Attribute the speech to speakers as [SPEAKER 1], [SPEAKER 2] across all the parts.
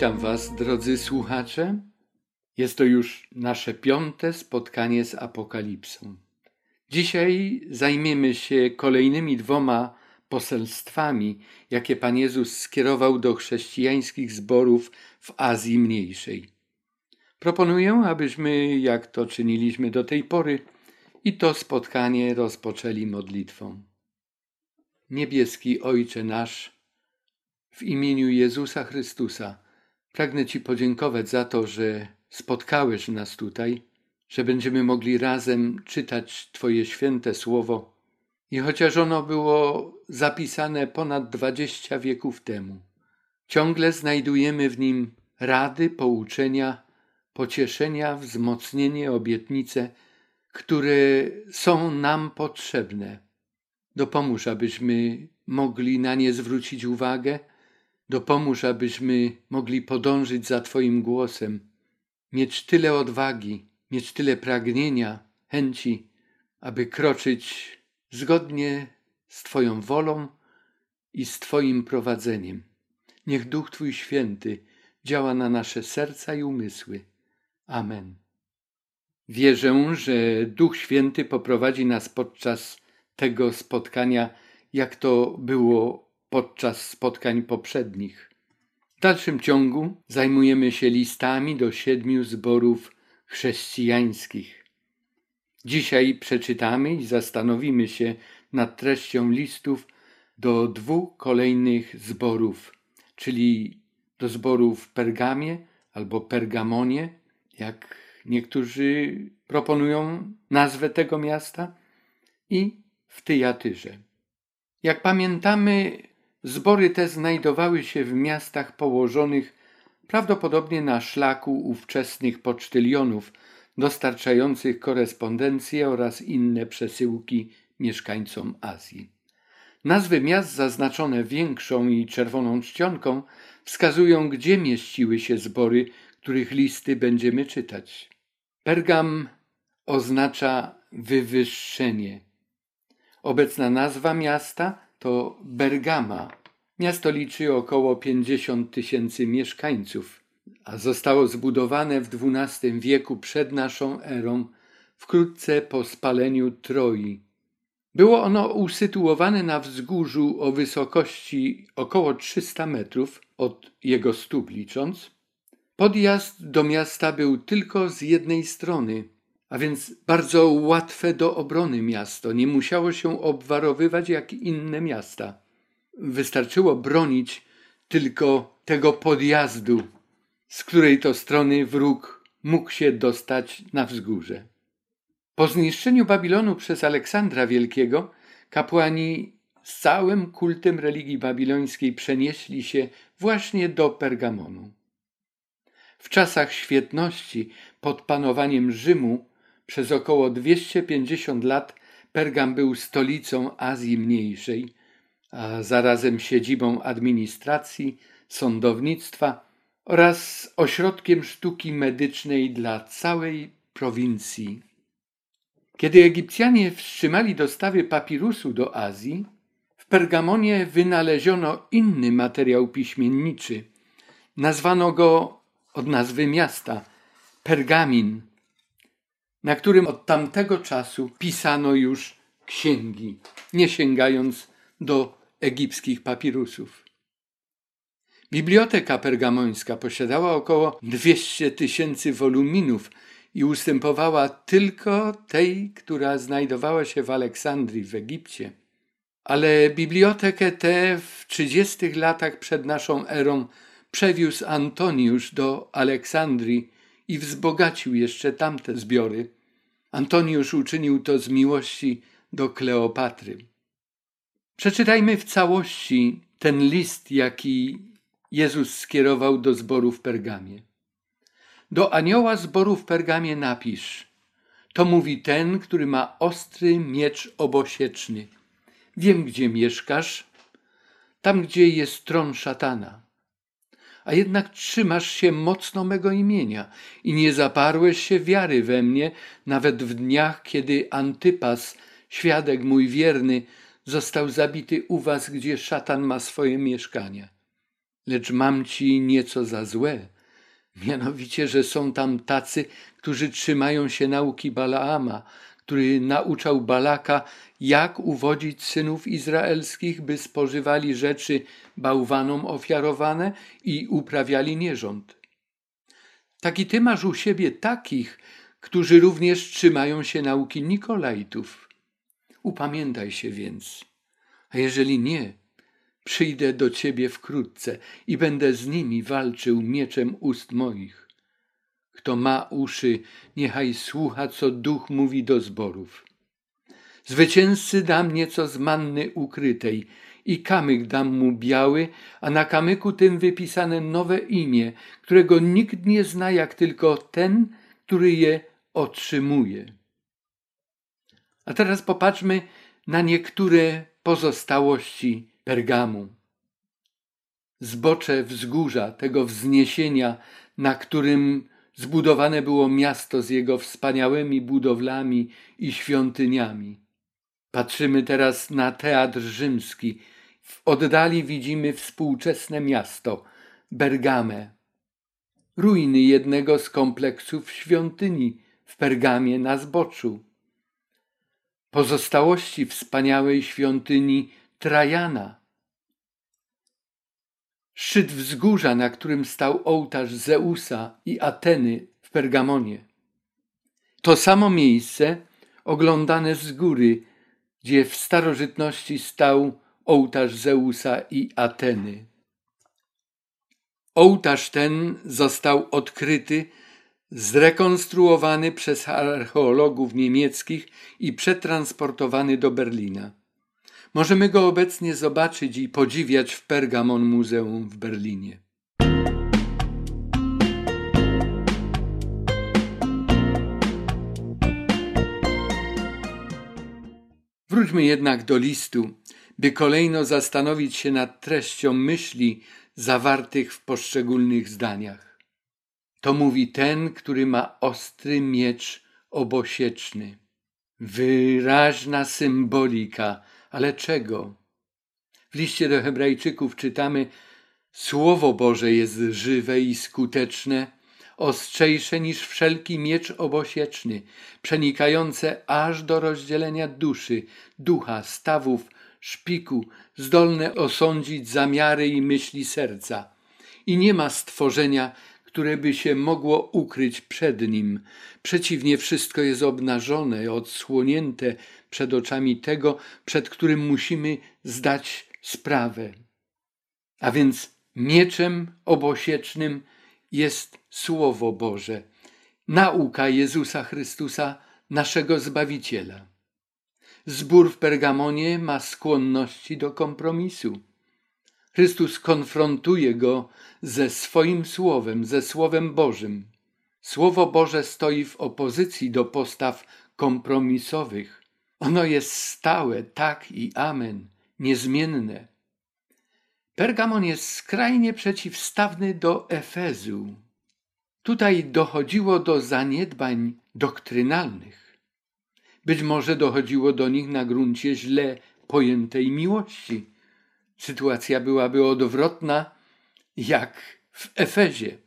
[SPEAKER 1] Witam Was, drodzy słuchacze. Jest to już nasze piąte spotkanie z Apokalipsą. Dzisiaj zajmiemy się kolejnymi dwoma poselstwami, jakie Pan Jezus skierował do chrześcijańskich zborów w Azji Mniejszej. Proponuję, abyśmy, jak to czyniliśmy do tej pory, i to spotkanie rozpoczęli modlitwą. Niebieski Ojcze nasz, w imieniu Jezusa Chrystusa pragnę Ci podziękować za to, że spotkałeś nas tutaj, że będziemy mogli razem czytać Twoje święte słowo. I chociaż ono było zapisane ponad dwadzieścia wieków temu, ciągle znajdujemy w nim rady, pouczenia, pocieszenia, wzmocnienie, obietnice, które są nam potrzebne. Dopomóż, abyśmy mogli na nie zwrócić uwagę, dopomóż, abyśmy mogli podążyć za Twoim głosem, mieć tyle odwagi, mieć tyle pragnienia, chęci, aby kroczyć zgodnie z Twoją wolą i z Twoim prowadzeniem. Niech Duch Twój Święty działa na nasze serca i umysły. Amen. Wierzę, że Duch Święty poprowadzi nas podczas tego spotkania, jak to było podczas spotkań poprzednich. W dalszym ciągu zajmujemy się listami do siedmiu zborów chrześcijańskich. Dzisiaj przeczytamy i zastanowimy się nad treścią listów do dwóch kolejnych zborów, czyli do zboru w Pergamie albo Pergamonie, jak niektórzy proponują nazwę tego miasta, i w Tyjatyrze. Jak pamiętamy, zbory te znajdowały się w miastach położonych prawdopodobnie na szlaku ówczesnych pocztylionów dostarczających korespondencję oraz inne przesyłki mieszkańcom Azji. Nazwy miast zaznaczone większą i czerwoną czcionką wskazują, gdzie mieściły się zbory, których listy będziemy czytać. Pergam oznacza wywyższenie. Obecna nazwa miasta to Bergama. Miasto liczy około 50 tysięcy mieszkańców, a zostało zbudowane w XII wieku przed naszą erą, wkrótce po spaleniu Troi. Było ono usytuowane na wzgórzu o wysokości około 300 metrów od jego stóp licząc. Podjazd do miasta był tylko z jednej strony, a więc bardzo łatwe do obrony miasto. Nie musiało się obwarowywać jak inne miasta. Wystarczyło bronić tylko tego podjazdu, z której to strony wróg mógł się dostać na wzgórze. Po zniszczeniu Babilonu przez Aleksandra Wielkiego, kapłani z całym kultem religii babilońskiej przenieśli się właśnie do Pergamonu. W czasach świetności pod panowaniem Rzymu przez około 250 lat Pergam był stolicą Azji Mniejszej, a zarazem siedzibą administracji, sądownictwa oraz ośrodkiem sztuki medycznej dla całej prowincji. Kiedy Egipcjanie wstrzymali dostawy papirusu do Azji, w Pergamonie wynaleziono inny materiał piśmienniczy. Nazwano go od nazwy miasta Pergamin, na którym od tamtego czasu pisano już księgi, nie sięgając do egipskich papirusów. Biblioteka pergamońska posiadała około 200 tysięcy woluminów i ustępowała tylko tej, która znajdowała się w Aleksandrii w Egipcie. Ale bibliotekę tę w 30 latach przed naszą erą przewiózł Antoniusz do Aleksandrii i wzbogacił jeszcze tamte zbiory. Antoniusz uczynił to z miłości do Kleopatry. Przeczytajmy w całości ten list, jaki Jezus skierował do zboru w Pergamie. Do anioła zboru w Pergamie napisz: To mówi ten, który ma ostry miecz obosieczny. Wiem, gdzie mieszkasz, tam, gdzie jest tron szatana a jednak trzymasz się mocno mego imienia i nie zaparłeś się wiary we mnie, nawet w dniach, kiedy Antypas, świadek mój wierny, został zabity u was, gdzie szatan ma swoje mieszkania. lecz mam ci nieco za złe, mianowicie, że są tam tacy, którzy trzymają się nauki Balaama, który nauczał Balaka, jak uwodzić synów izraelskich, by spożywali rzeczy bałwanom ofiarowane i uprawiali nierząd. Taki ty masz u siebie takich, którzy również trzymają się nauki Nikolajtów. Upamiętaj się więc, a jeżeli nie, przyjdę do ciebie wkrótce i będę z nimi walczył mieczem ust moich. Kto ma uszy, niechaj słucha, co duch mówi do zborów. Zwycięzcy dam nieco z manny ukrytej i kamyk dam mu biały, a na kamyku tym wypisane nowe imię, którego nikt nie zna, jak tylko ten, który je otrzymuje. A teraz popatrzmy na niektóre pozostałości Pergamu. Zbocze wzgórza tego wzniesienia, na którym zbudowane było miasto z jego wspaniałymi budowlami i świątyniami. Patrzymy teraz na teatr rzymski. W oddali widzimy współczesne miasto, Bergamę. Ruiny jednego z kompleksów świątyni w Pergamie na zboczu. Pozostałości wspaniałej świątyni Trajana. Szczyt wzgórza, na którym stał ołtarz Zeusa i Ateny w Pergamonie. To samo miejsce oglądane z góry gdzie w starożytności stał ołtarz Zeusa i Ateny. Ołtarz ten został odkryty, zrekonstruowany przez archeologów niemieckich i przetransportowany do Berlina. Możemy go obecnie zobaczyć i podziwiać w Pergamon Muzeum w Berlinie. Wróćmy jednak do listu, by kolejno zastanowić się nad treścią myśli zawartych w poszczególnych zdaniach. To mówi ten, który ma ostry miecz obosieczny. Wyraźna symbolika, ale czego? W liście do Hebrajczyków czytamy: Słowo Boże jest żywe i skuteczne ostrzejsze niż wszelki miecz obosieczny, przenikające aż do rozdzielenia duszy, ducha, stawów, szpiku, zdolne osądzić zamiary i myśli serca. I nie ma stworzenia, które by się mogło ukryć przed nim. Przeciwnie, wszystko jest obnażone, odsłonięte przed oczami tego, przed którym musimy zdać sprawę. A więc mieczem obosiecznym jest Słowo Boże, nauka Jezusa Chrystusa, naszego Zbawiciela. Zbór w Pergamonie ma skłonności do kompromisu. Chrystus konfrontuje go ze swoim Słowem, ze Słowem Bożym. Słowo Boże stoi w opozycji do postaw kompromisowych. Ono jest stałe, tak i amen, niezmienne. Pergamon jest skrajnie przeciwstawny do Efezu. Tutaj dochodziło do zaniedbań doktrynalnych. Być może dochodziło do nich na gruncie źle pojętej miłości. Sytuacja byłaby odwrotna, jak w Efezie.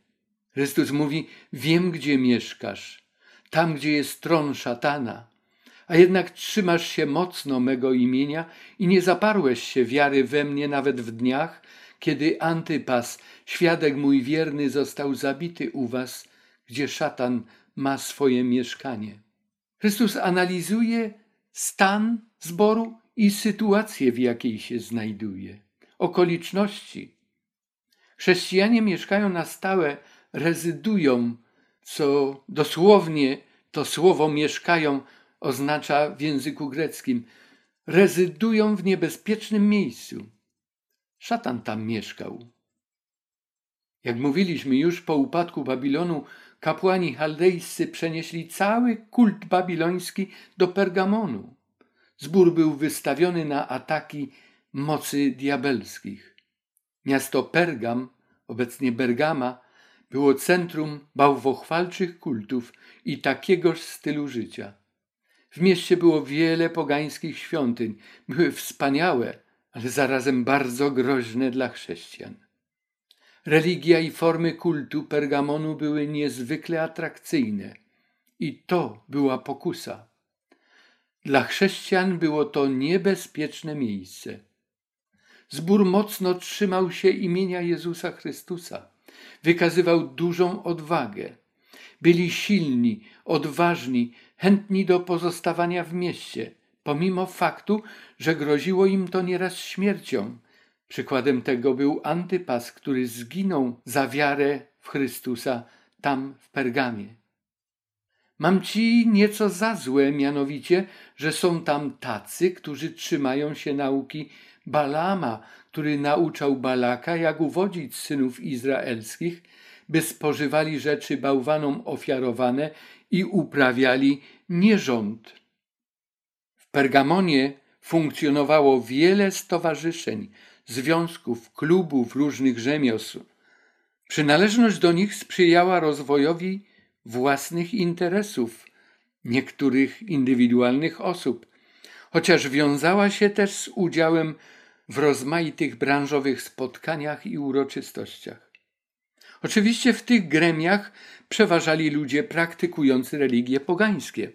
[SPEAKER 1] Chrystus mówi: Wiem, gdzie mieszkasz, tam, gdzie jest tron szatana, a jednak trzymasz się mocno mego imienia i nie zaparłeś się wiary we mnie nawet w dniach, kiedy Antypas, świadek mój wierny, został zabity u was, gdzie szatan ma swoje mieszkanie. Chrystus analizuje stan zboru i sytuację, w jakiej się znajduje, okoliczności. Chrześcijanie mieszkają na stałe, rezydują, co dosłownie to słowo mieszkają oznacza w języku greckim. Rezydują w niebezpiecznym miejscu. Szatan tam mieszkał. Jak mówiliśmy już po upadku Babilonu, kapłani chaldejscy przenieśli cały kult babiloński do Pergamonu. Zbór był wystawiony na ataki mocy diabelskich. Miasto Pergam, obecnie Bergama, było centrum bałwochwalczych kultów i takiegoż stylu życia. W mieście było wiele pogańskich świątyń, były wspaniałe, ale zarazem bardzo groźne dla chrześcijan. Religia i formy kultu Pergamonu były niezwykle atrakcyjne. I to była pokusa. Dla chrześcijan było to niebezpieczne miejsce. Zbór mocno trzymał się imienia Jezusa Chrystusa. Wykazywał dużą odwagę. Byli silni, odważni, chętni do pozostawania w mieście, pomimo faktu, że groziło im to nieraz śmiercią. Przykładem tego był Antypas, który zginął za wiarę w Chrystusa tam w Pergamie. Mam ci nieco za złe, mianowicie, że są tam tacy, którzy trzymają się nauki Balama, który nauczał Balaka, jak uwodzić synów izraelskich, by spożywali rzeczy bałwanom ofiarowane i uprawiali nierząd. W Pergamonie funkcjonowało wiele stowarzyszeń, związków, klubów różnych rzemiosł. Przynależność do nich sprzyjała rozwojowi własnych interesów niektórych indywidualnych osób, chociaż wiązała się też z udziałem w rozmaitych branżowych spotkaniach i uroczystościach. Oczywiście w tych gremiach przeważali ludzie praktykujący religie pogańskie.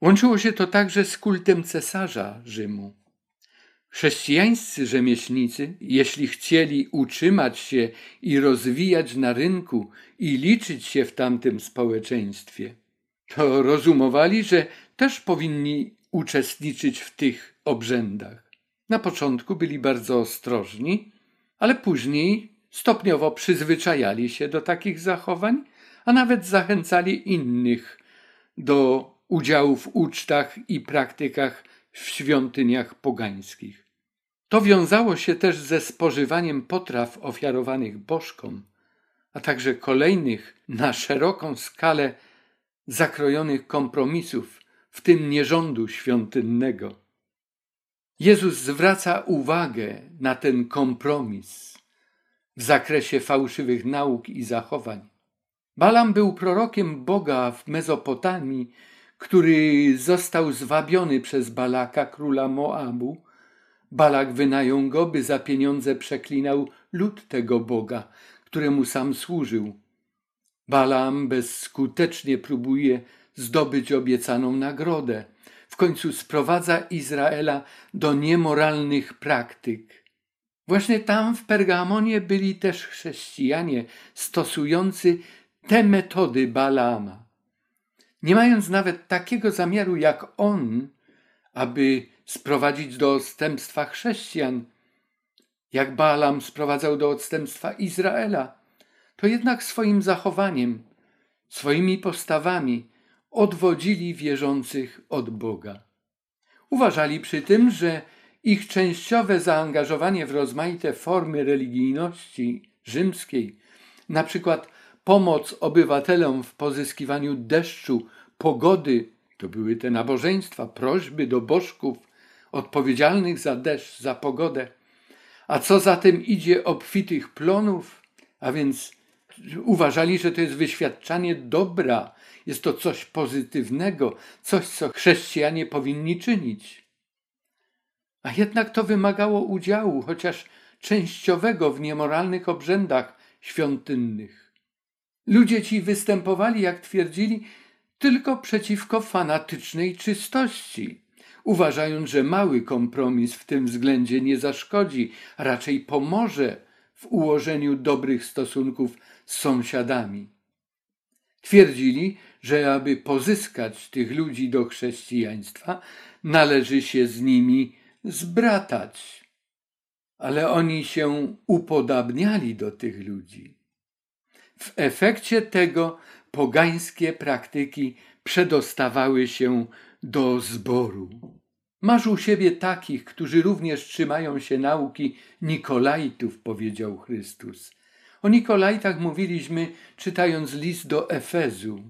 [SPEAKER 1] Łączyło się to także z kultem cesarza Rzymu. Chrześcijańscy rzemieślnicy, jeśli chcieli utrzymać się i rozwijać na rynku i liczyć się w tamtym społeczeństwie, to rozumowali, że też powinni uczestniczyć w tych obrzędach. Na początku byli bardzo ostrożni, ale później stopniowo przyzwyczajali się do takich zachowań, a nawet zachęcali innych do udziału w ucztach i praktykach w świątyniach pogańskich. To wiązało się też ze spożywaniem potraw ofiarowanych bożkom, a także kolejnych na szeroką skalę zakrojonych kompromisów, w tym nierządu świątynnego. Jezus zwraca uwagę na ten kompromis w zakresie fałszywych nauk i zachowań. Balam był prorokiem Boga w Mezopotamii, który został zwabiony przez Balaka, króla Moabu, Balak wynajął go, by za pieniądze przeklinał lud tego Boga, któremu sam służył. Balaam bezskutecznie próbuje zdobyć obiecaną nagrodę. W końcu sprowadza Izraela do niemoralnych praktyk. Właśnie tam w Pergamonie byli też chrześcijanie stosujący te metody Balaama. Nie mając nawet takiego zamiaru jak on, aby sprowadzić do odstępstwa chrześcijan, jak Balaam sprowadzał do odstępstwa Izraela, to jednak swoim zachowaniem, swoimi postawami odwodzili wierzących od Boga. Uważali przy tym, że ich częściowe zaangażowanie w rozmaite formy religijności rzymskiej, na przykład pomoc obywatelom w pozyskiwaniu deszczu, pogody, to były te nabożeństwa, prośby do bożków, odpowiedzialnych za deszcz, za pogodę. A co za tym idzie obfitych plonów, a więc uważali, że to jest wyświadczanie dobra, jest to coś pozytywnego, coś, co chrześcijanie powinni czynić. A jednak to wymagało udziału, chociaż częściowego w niemoralnych obrzędach świątynnych. Ludzie ci występowali, jak twierdzili, tylko przeciwko fanatycznej czystości uważając, że mały kompromis w tym względzie nie zaszkodzi, raczej pomoże w ułożeniu dobrych stosunków z sąsiadami. Twierdzili, że aby pozyskać tych ludzi do chrześcijaństwa, należy się z nimi zbratać. Ale oni się upodabniali do tych ludzi. W efekcie tego pogańskie praktyki przedostawały się do zboru. Masz u siebie takich, którzy również trzymają się nauki Nikolajtów, powiedział Chrystus. O Nikolajtach mówiliśmy, czytając list do Efezu.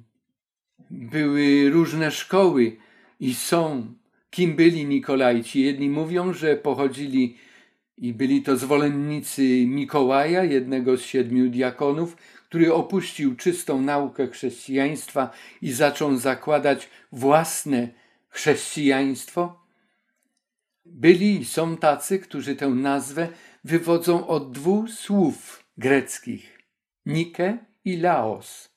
[SPEAKER 1] Były różne szkoły i są. Kim byli Nikolajci? Jedni mówią, że pochodzili i byli to zwolennicy Mikołaja, jednego z siedmiu diakonów, który opuścił czystą naukę chrześcijaństwa i zaczął zakładać własne chrześcijaństwo? Byli i są tacy, którzy tę nazwę wywodzą od dwóch słów greckich Nike i Laos.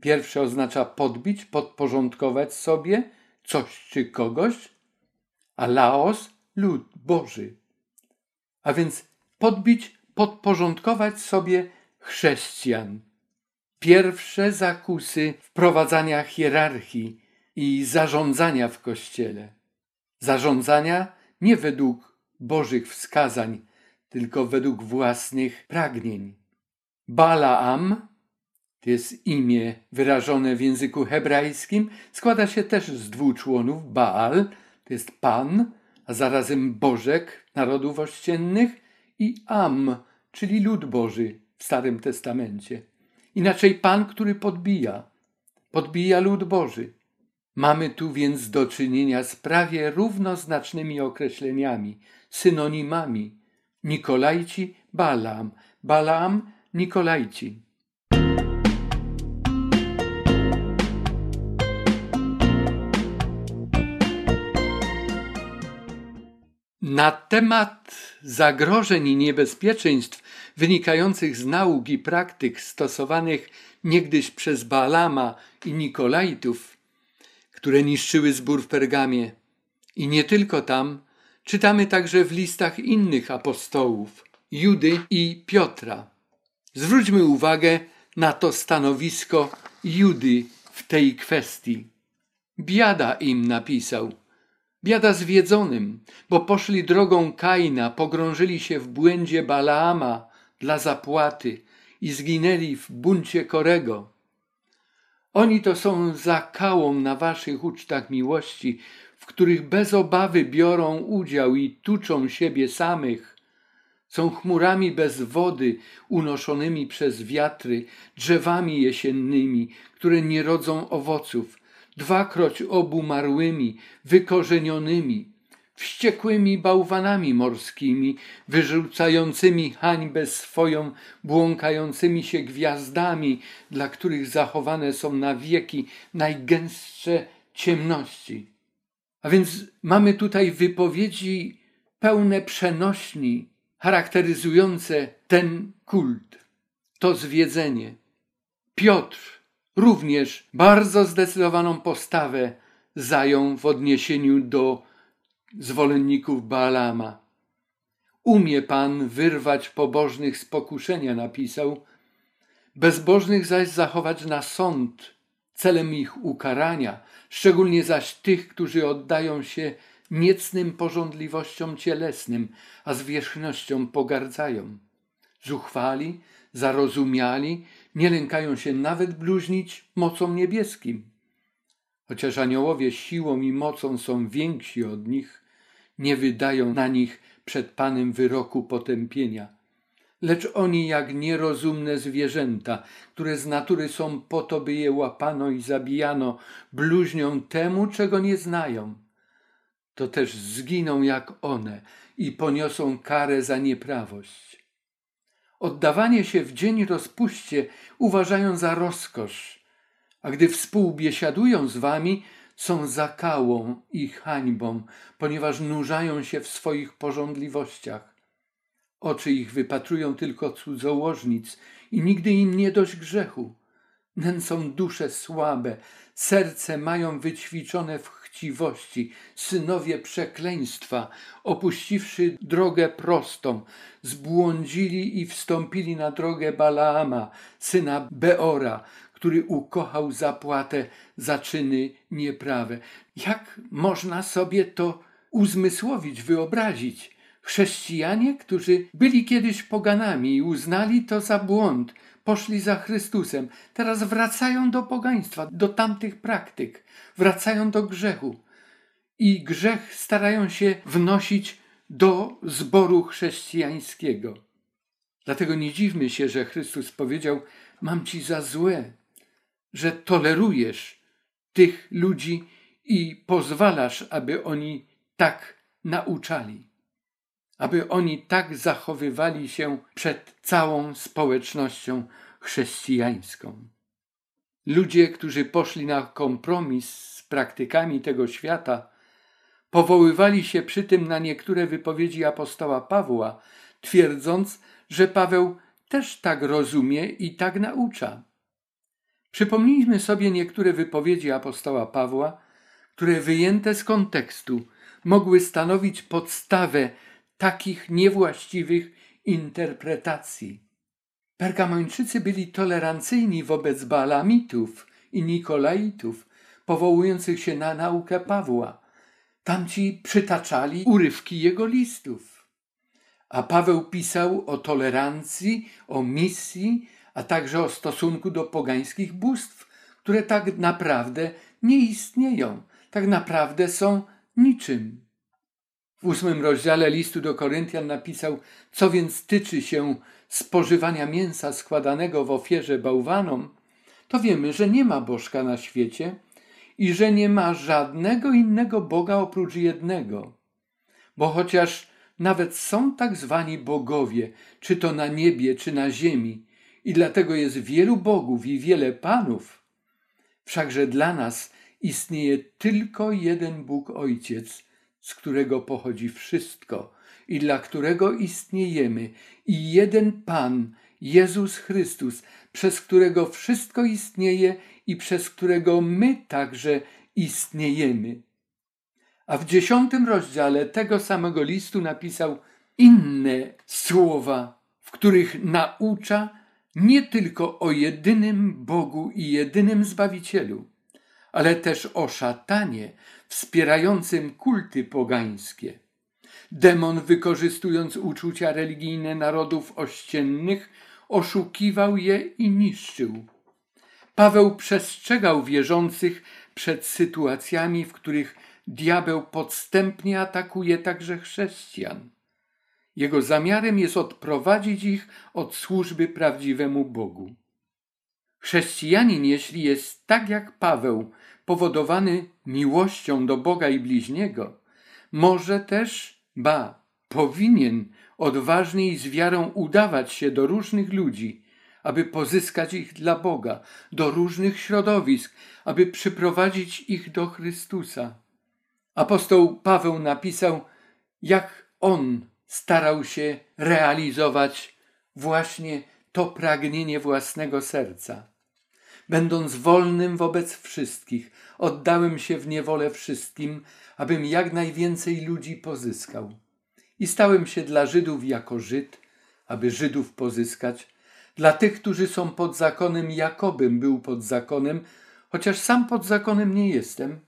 [SPEAKER 1] Pierwsze oznacza podbić, podporządkować sobie coś czy kogoś, a Laos lud Boży. A więc podbić, podporządkować sobie chrześcijan. Pierwsze zakusy wprowadzania hierarchii i zarządzania w kościele. Zarządzania nie według Bożych wskazań, tylko według własnych pragnień. Balaam, to jest imię wyrażone w języku hebrajskim, składa się też z dwóch członów. Baal, to jest Pan, a zarazem Bożek narodów ościennych i Am, czyli lud Boży w Starym Testamencie. Inaczej Pan, który podbija, podbija lud Boży. Mamy tu więc do czynienia z prawie równoznacznymi określeniami, synonimami. Nikolajci, Balaam, Balaam, Nikolajci. Na temat zagrożeń i niebezpieczeństw wynikających z nauk i praktyk stosowanych niegdyś przez Balama i Nikolajtów, które niszczyły zbór w Pergamie, i nie tylko tam, czytamy także w listach innych apostołów, Judy i Piotra. Zwróćmy uwagę na to stanowisko Judy w tej kwestii. Biada im napisał – Biada zwiedzonym, bo poszli drogą Kaina, pogrążyli się w błędzie Balaama dla zapłaty i zginęli w buncie Korego. Oni to są zakałą na waszych ucztach miłości, w których bez obawy biorą udział i tuczą siebie samych. Są chmurami bez wody unoszonymi przez wiatry, drzewami jesiennymi, które nie rodzą owoców – dwakroć obumarłymi, wykorzenionymi, wściekłymi bałwanami morskimi, wyrzucającymi hańbę swoją, błąkającymi się gwiazdami, dla których zachowane są na wieki najgęstsze ciemności. A więc mamy tutaj wypowiedzi pełne przenośni, charakteryzujące ten kult, to zwiedzenie. Piotr również bardzo zdecydowaną postawę zajął w odniesieniu do zwolenników Baalama. Umie Pan wyrwać pobożnych z pokuszenia, napisał, bezbożnych zaś zachować na sąd, celem ich ukarania, szczególnie zaś tych, którzy oddają się niecnym porządliwościom cielesnym, a zwierzchnością pogardzają. Zuchwali, zarozumiali, nie lękają się nawet bluźnić mocą niebieskim. Chociaż aniołowie siłą i mocą są więksi od nich, nie wydają na nich przed Panem wyroku potępienia. Lecz oni jak nierozumne zwierzęta, które z natury są po to, by je łapano i zabijano, bluźnią temu, czego nie znają. To też zginą jak one i poniosą karę za nieprawość. Oddawanie się w dzień rozpuście uważają za rozkosz, a gdy współbiesiadują z wami, są zakałą i hańbą, ponieważ nurzają się w swoich porządliwościach. Oczy ich wypatrują tylko cudzołożnic i nigdy im nie dość grzechu. Nęcą dusze słabe, serce mają wyćwiczone w chciwości, synowie przekleństwa, opuściwszy drogę prostą, zbłądzili i wstąpili na drogę Balaama, syna Beora, który ukochał zapłatę za czyny nieprawe. Jak można sobie to uzmysłowić, wyobrazić? Chrześcijanie, którzy byli kiedyś poganami i uznali to za błąd, poszli za Chrystusem, teraz wracają do pogaństwa, do tamtych praktyk, wracają do grzechu. I grzech starają się wnosić do zboru chrześcijańskiego. Dlatego nie dziwmy się, że Chrystus powiedział: Mam ci za złe, że tolerujesz tych ludzi i pozwalasz, aby oni tak nauczali aby oni tak zachowywali się przed całą społecznością chrześcijańską. Ludzie, którzy poszli na kompromis z praktykami tego świata, powoływali się przy tym na niektóre wypowiedzi apostoła Pawła, twierdząc, że Paweł też tak rozumie i tak naucza. Przypomnijmy sobie niektóre wypowiedzi apostoła Pawła, które wyjęte z kontekstu mogły stanowić podstawę takich niewłaściwych interpretacji. Pergamończycy byli tolerancyjni wobec Balamitów i Nikolaitów, powołujących się na naukę Pawła. Tamci przytaczali urywki jego listów. A Paweł pisał o tolerancji, o misji, a także o stosunku do pogańskich bóstw, które tak naprawdę nie istnieją, tak naprawdę są niczym. W ósmym rozdziale listu do Koryntian napisał, co więc tyczy się spożywania mięsa składanego w ofierze bałwanom, to wiemy, że nie ma bożka na świecie i że nie ma żadnego innego Boga oprócz jednego. Bo chociaż nawet są tak zwani bogowie, czy to na niebie, czy na ziemi, i dlatego jest wielu bogów i wiele panów, wszakże dla nas istnieje tylko jeden Bóg Ojciec, z którego pochodzi wszystko i dla którego istniejemy, i jeden Pan, Jezus Chrystus, przez którego wszystko istnieje i przez którego my także istniejemy. A w dziesiątym rozdziale tego samego listu napisał inne słowa, w których naucza nie tylko o jedynym Bogu i jedynym Zbawicielu, ale też o szatanie wspierającym kulty pogańskie. Demon, wykorzystując uczucia religijne narodów ościennych, oszukiwał je i niszczył. Paweł przestrzegał wierzących przed sytuacjami, w których diabeł podstępnie atakuje także chrześcijan. Jego zamiarem jest odprowadzić ich od służby prawdziwemu Bogu. Chrześcijanin, jeśli jest tak jak Paweł, powodowany miłością do Boga i bliźniego, może też, ba, powinien odważnie i z wiarą udawać się do różnych ludzi, aby pozyskać ich dla Boga, do różnych środowisk, aby przyprowadzić ich do Chrystusa. Apostoł Paweł napisał, jak on starał się realizować właśnie to pragnienie własnego serca. Będąc wolnym wobec wszystkich, oddałem się w niewolę wszystkim, abym jak najwięcej ludzi pozyskał. I stałem się dla Żydów jako Żyd, aby Żydów pozyskać, dla tych, którzy są pod zakonem, jakobym był pod zakonem, chociaż sam pod zakonem nie jestem,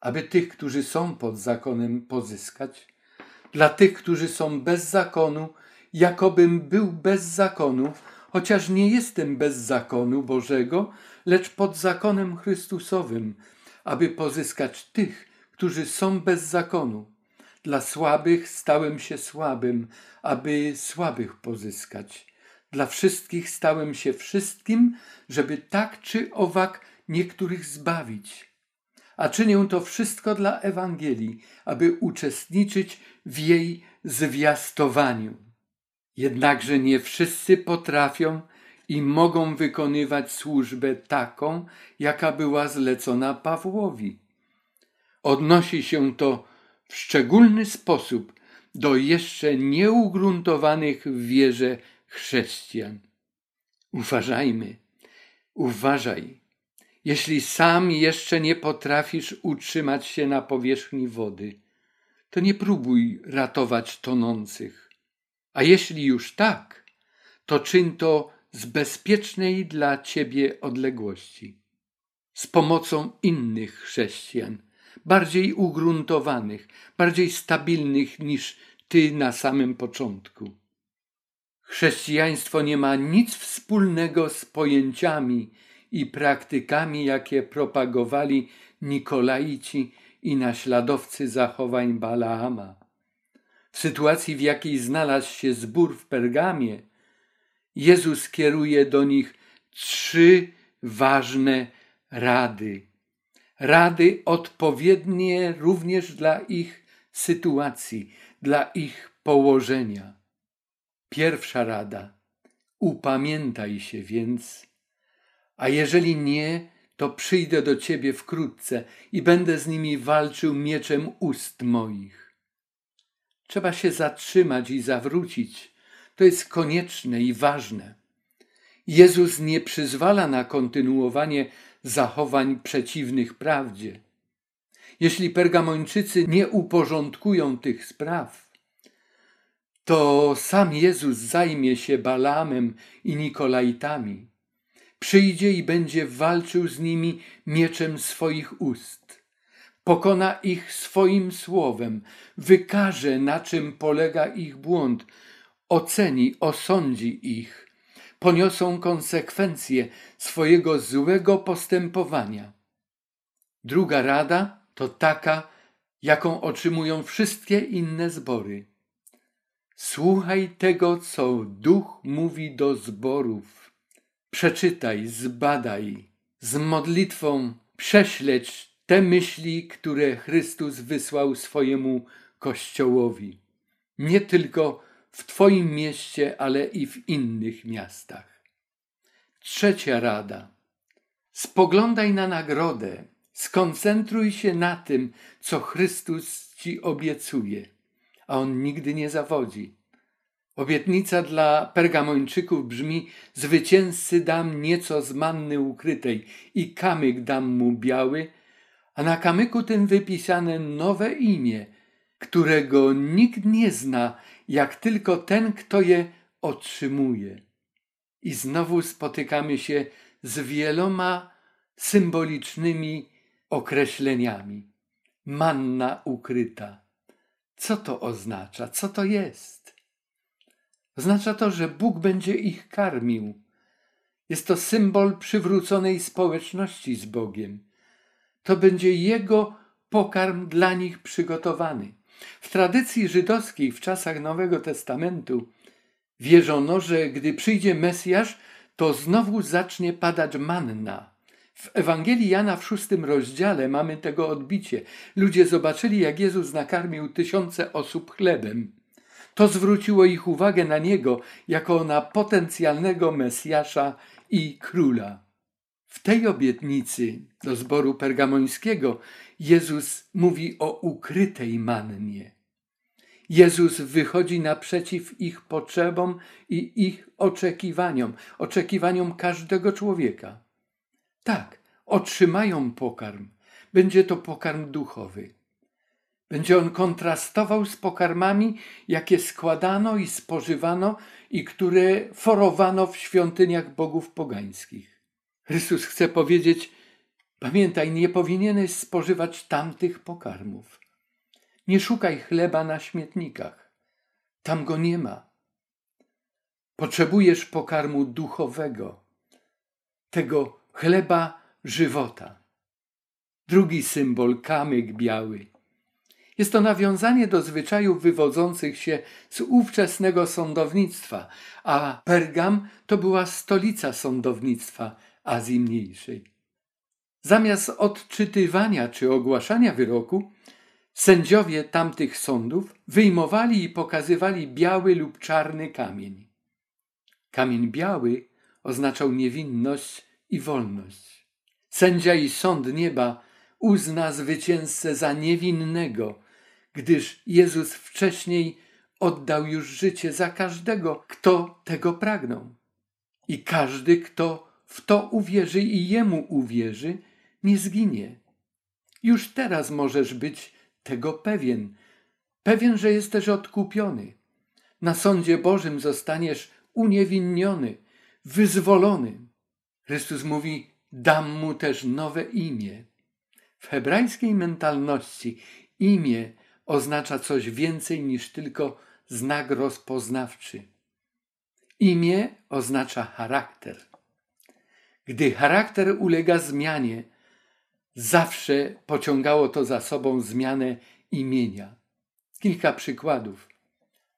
[SPEAKER 1] aby tych, którzy są pod zakonem, pozyskać, dla tych, którzy są bez zakonu, jakobym był bez zakonu, chociaż nie jestem bez zakonu Bożego, lecz pod zakonem Chrystusowym, aby pozyskać tych, którzy są bez zakonu. Dla słabych stałem się słabym, aby słabych pozyskać. Dla wszystkich stałem się wszystkim, żeby tak czy owak niektórych zbawić. A czynię to wszystko dla Ewangelii, aby uczestniczyć w jej zwiastowaniu. Jednakże nie wszyscy potrafią i mogą wykonywać służbę taką, jaka była zlecona Pawłowi. Odnosi się to w szczególny sposób do jeszcze nieugruntowanych w wierze chrześcijan. Uważajmy, uważaj. Jeśli sam jeszcze nie potrafisz utrzymać się na powierzchni wody, to nie próbuj ratować tonących. A jeśli już tak, to czyń to z bezpiecznej dla ciebie odległości, z pomocą innych chrześcijan, bardziej ugruntowanych, bardziej stabilnych niż ty na samym początku. Chrześcijaństwo nie ma nic wspólnego z pojęciami i praktykami, jakie propagowali Nikolaici i naśladowcy zachowań Balaama. Sytuacji, w jakiej znalazł się zbór w Pergamie, Jezus kieruje do nich trzy ważne rady. Rady odpowiednie również dla ich sytuacji, dla ich położenia. Pierwsza rada: upamiętaj się więc, a jeżeli nie, to przyjdę do ciebie wkrótce i będę z nimi walczył mieczem ust moich. Trzeba się zatrzymać i zawrócić, To jest konieczne i ważne. Jezus nie przyzwala na kontynuowanie zachowań przeciwnych prawdzie. Jeśli Pergamończycy nie uporządkują tych spraw, to sam Jezus zajmie się Balamem i Nikolaitami. Przyjdzie i będzie walczył z nimi mieczem swoich ust. Pokona ich swoim słowem, wykaże, na czym polega ich błąd, oceni, osądzi ich, poniosą konsekwencje swojego złego postępowania. Druga rada to taka, jaką otrzymują wszystkie inne zbory. Słuchaj tego, co Duch mówi do zborów. Przeczytaj, zbadaj, z modlitwą prześledź te myśli, które Chrystus wysłał swojemu Kościołowi. Nie tylko w Twoim mieście, ale i w innych miastach. Trzecia rada. Spoglądaj na nagrodę. Skoncentruj się na tym, co Chrystus Ci obiecuje, a On nigdy nie zawodzi. Obietnica dla Pergamończyków brzmi: Zwycięzcy dam nieco z manny ukrytej i kamyk dam mu biały, a na kamyku tym wypisane nowe imię, którego nikt nie zna, jak tylko ten, kto je otrzymuje. I znowu spotykamy się z wieloma symbolicznymi określeniami. Manna ukryta. Co to oznacza? Co to jest? Oznacza to, że Bóg będzie ich karmił. Jest to symbol przywróconej społeczności z Bogiem. To będzie Jego pokarm dla nich przygotowany. W tradycji żydowskiej w czasach Nowego Testamentu wierzono, że gdy przyjdzie Mesjasz, to znowu zacznie padać manna. W Ewangelii Jana w szóstym rozdziale mamy tego odbicie. Ludzie zobaczyli, jak Jezus nakarmił tysiące osób chlebem. To zwróciło ich uwagę na Niego jako na potencjalnego Mesjasza i Króla. W tej obietnicy do zboru pergamońskiego Jezus mówi o ukrytej mannie. Jezus wychodzi naprzeciw ich potrzebom i ich oczekiwaniom, oczekiwaniom każdego człowieka. Tak, otrzymają pokarm. Będzie to pokarm duchowy. Będzie on kontrastował z pokarmami, jakie składano i spożywano i które forowano w świątyniach bogów pogańskich. Chrystus chce powiedzieć: Pamiętaj, nie powinieneś spożywać tamtych pokarmów. Nie szukaj chleba na śmietnikach. Tam go nie ma. Potrzebujesz pokarmu duchowego, tego chleba żywota. Drugi symbol kamyk biały. Jest to nawiązanie do zwyczajów wywodzących się z ówczesnego sądownictwa, a Pergam to była stolica sądownictwa Azji Mniejszej. Zamiast odczytywania czy ogłaszania wyroku, sędziowie tamtych sądów wyjmowali i pokazywali biały lub czarny kamień. Kamień biały oznaczał niewinność i wolność. Sędzia i sąd nieba uzna zwycięzcę za niewinnego, gdyż Jezus wcześniej oddał już życie za każdego, kto tego pragnął. I każdy, kto w to uwierzy i jemu uwierzy, nie zginie. Już teraz możesz być tego pewien, pewien, że jesteś odkupiony. Na sądzie Bożym zostaniesz uniewinniony, wyzwolony. Chrystus mówi: Dam mu też nowe imię. W hebrajskiej mentalności imię oznacza coś więcej niż tylko znak rozpoznawczy. Imię oznacza charakter. Gdy charakter ulega zmianie, zawsze pociągało to za sobą zmianę imienia. Kilka przykładów.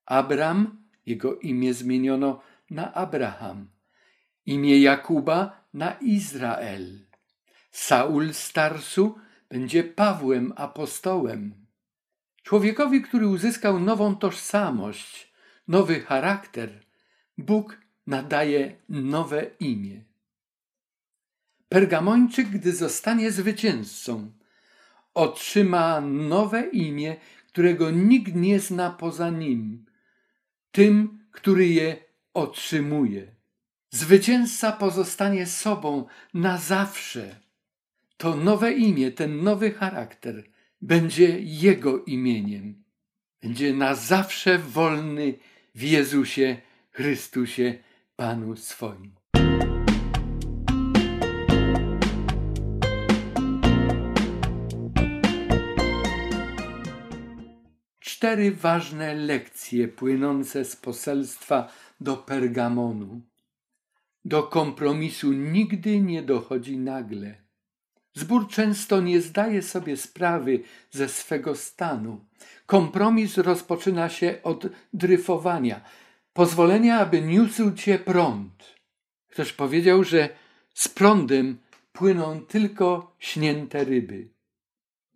[SPEAKER 1] Abram, jego imię zmieniono na Abraham. Imię Jakuba na Izrael. Saul z Tarsu będzie Pawłem apostołem. Człowiekowi, który uzyskał nową tożsamość, nowy charakter, Bóg nadaje nowe imię. Pergamończyk, gdy zostanie zwycięzcą, otrzyma nowe imię, którego nikt nie zna poza nim, tym, który je otrzymuje. Zwycięzca pozostanie sobą na zawsze. To nowe imię, ten nowy charakter będzie jego imieniem. Będzie na zawsze wolny w Jezusie Chrystusie, Panu swoim. Cztery ważne lekcje płynące z poselstwa do Pergamonu. Do kompromisu nigdy nie dochodzi nagle. Zbór często nie zdaje sobie sprawy ze swego stanu. Kompromis rozpoczyna się od dryfowania, pozwolenia, aby niósł cię prąd. Ktoś powiedział, że z prądem płyną tylko śnięte ryby.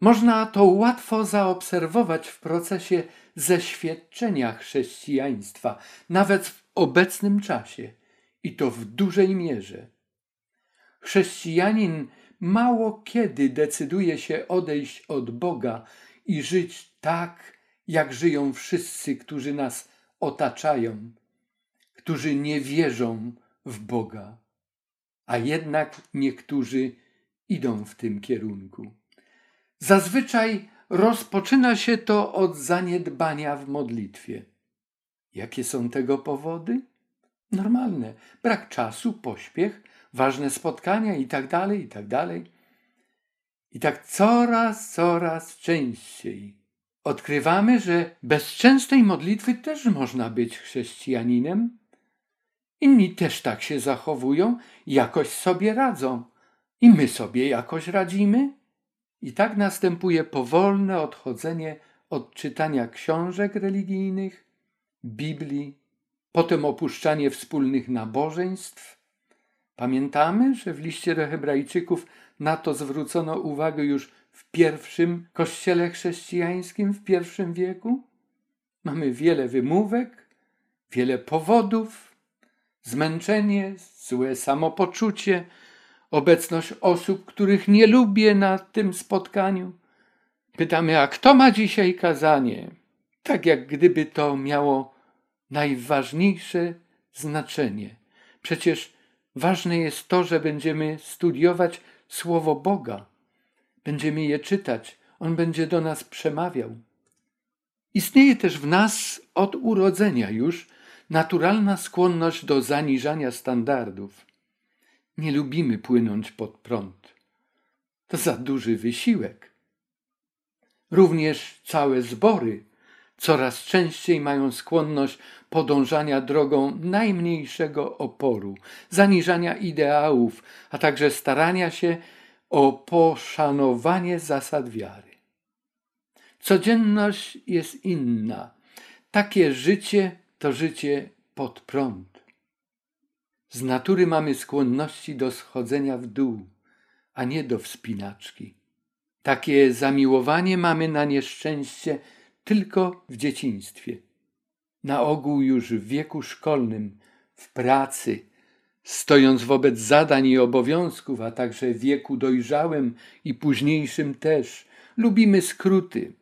[SPEAKER 1] Można to łatwo zaobserwować w procesie zeświadczenia chrześcijaństwa, nawet w obecnym czasie, i to w dużej mierze. Chrześcijanin mało kiedy decyduje się odejść od Boga i żyć tak, jak żyją wszyscy, którzy nas otaczają, którzy nie wierzą w Boga, a jednak niektórzy idą w tym kierunku. Zazwyczaj rozpoczyna się to od zaniedbania w modlitwie. Jakie są tego powody? Normalne. Brak czasu, pośpiech, ważne spotkania itd., tak itd. Tak I tak coraz, coraz częściej odkrywamy, że bez częstej modlitwy też można być chrześcijaninem. Inni też tak się zachowują, jakoś sobie radzą. I my sobie jakoś radzimy. I tak następuje powolne odchodzenie od czytania książek religijnych, Biblii, potem opuszczanie wspólnych nabożeństw. Pamiętamy, że w liście do Hebrajczyków na to zwrócono uwagę już w pierwszym kościele chrześcijańskim, w pierwszym wieku. Mamy wiele wymówek, wiele powodów, zmęczenie, złe samopoczucie, obecność osób, których nie lubię na tym spotkaniu. Pytamy, a kto ma dzisiaj kazanie? Tak jak gdyby to miało najważniejsze znaczenie. Przecież ważne jest to, że będziemy studiować Słowo Boga. Będziemy je czytać. On będzie do nas przemawiał. Istnieje też w nas od urodzenia już naturalna skłonność do zaniżania standardów. Nie lubimy płynąć pod prąd. To za duży wysiłek. Również całe zbory coraz częściej mają skłonność podążania drogą najmniejszego oporu, zaniżania ideałów, a także starania się o poszanowanie zasad wiary. Codzienność jest inna. Takie życie to życie pod prąd. Z natury mamy skłonności do schodzenia w dół, a nie do wspinaczki. Takie zamiłowanie mamy na nieszczęście tylko w dzieciństwie. Na ogół już w wieku szkolnym, w pracy, stojąc wobec zadań i obowiązków, a także w wieku dojrzałym i późniejszym też, lubimy skróty,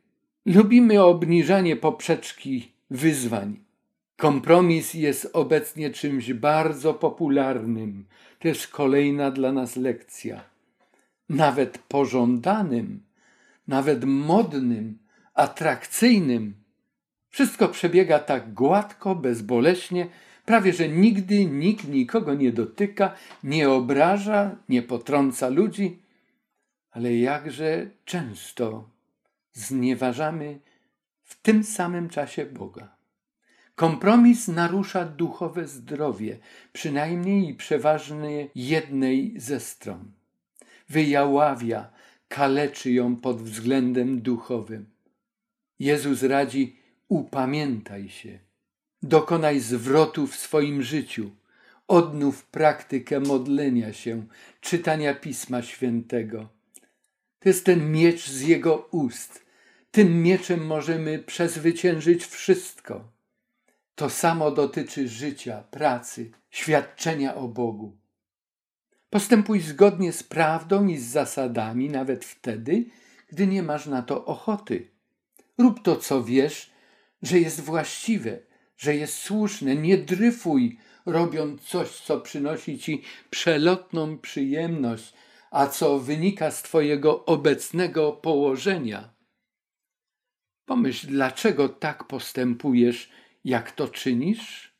[SPEAKER 1] lubimy obniżanie poprzeczki wyzwań Kompromis jest obecnie czymś bardzo popularnym. To jest kolejna dla nas lekcja. Nawet pożądanym, nawet modnym, atrakcyjnym. Wszystko przebiega tak gładko, bezboleśnie, prawie że nigdy nikt nikogo nie dotyka, nie obraża, nie potrąca ludzi, ale jakże często znieważamy w tym samym czasie Boga. Kompromis narusza duchowe zdrowie, przynajmniej przeważnie jednej ze stron. Wyjaławia, kaleczy ją pod względem duchowym. Jezus radzi: upamiętaj się, dokonaj zwrotu w swoim życiu, odnów praktykę modlenia się, czytania Pisma Świętego. To jest ten miecz z Jego ust. Tym mieczem możemy przezwyciężyć wszystko. To samo dotyczy życia, pracy, świadczenia o Bogu. Postępuj zgodnie z prawdą i z zasadami, nawet wtedy, gdy nie masz na to ochoty. Rób to, co wiesz, że jest właściwe, że jest słuszne. Nie dryfuj, robiąc coś, co przynosi ci przelotną przyjemność, a co wynika z twojego obecnego położenia. Pomyśl, dlaczego tak postępujesz, jak to czynisz?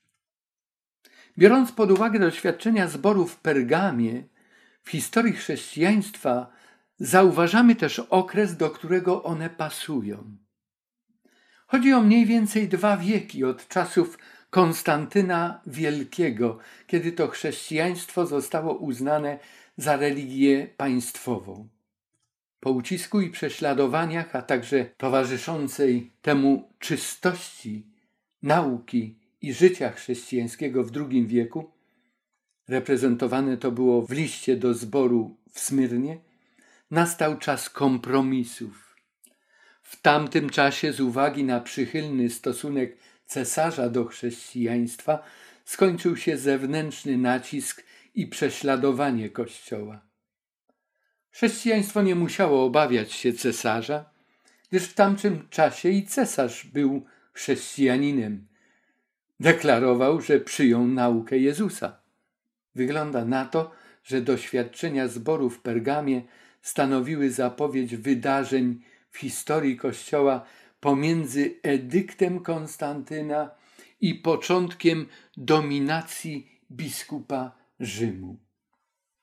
[SPEAKER 1] Biorąc pod uwagę doświadczenia zboru w Pergamie, w historii chrześcijaństwa zauważamy też okres, do którego one pasują. Chodzi o mniej więcej dwa wieki od czasów Konstantyna Wielkiego, kiedy to chrześcijaństwo zostało uznane za religię państwową. Po ucisku i prześladowaniach, a także towarzyszącej temu czystości nauki i życia chrześcijańskiego w II wieku, reprezentowane to było w liście do zboru w Smyrnie, nastał czas kompromisów. W tamtym czasie, z uwagi na przychylny stosunek cesarza do chrześcijaństwa, skończył się zewnętrzny nacisk i prześladowanie Kościoła. Chrześcijaństwo nie musiało obawiać się cesarza, gdyż w tamtym czasie i cesarz był chrześcijaninem. Deklarował, że przyjął naukę Jezusa. Wygląda na to, że doświadczenia zboru w Pergamie stanowiły zapowiedź wydarzeń w historii Kościoła pomiędzy edyktem Konstantyna i początkiem dominacji biskupa Rzymu.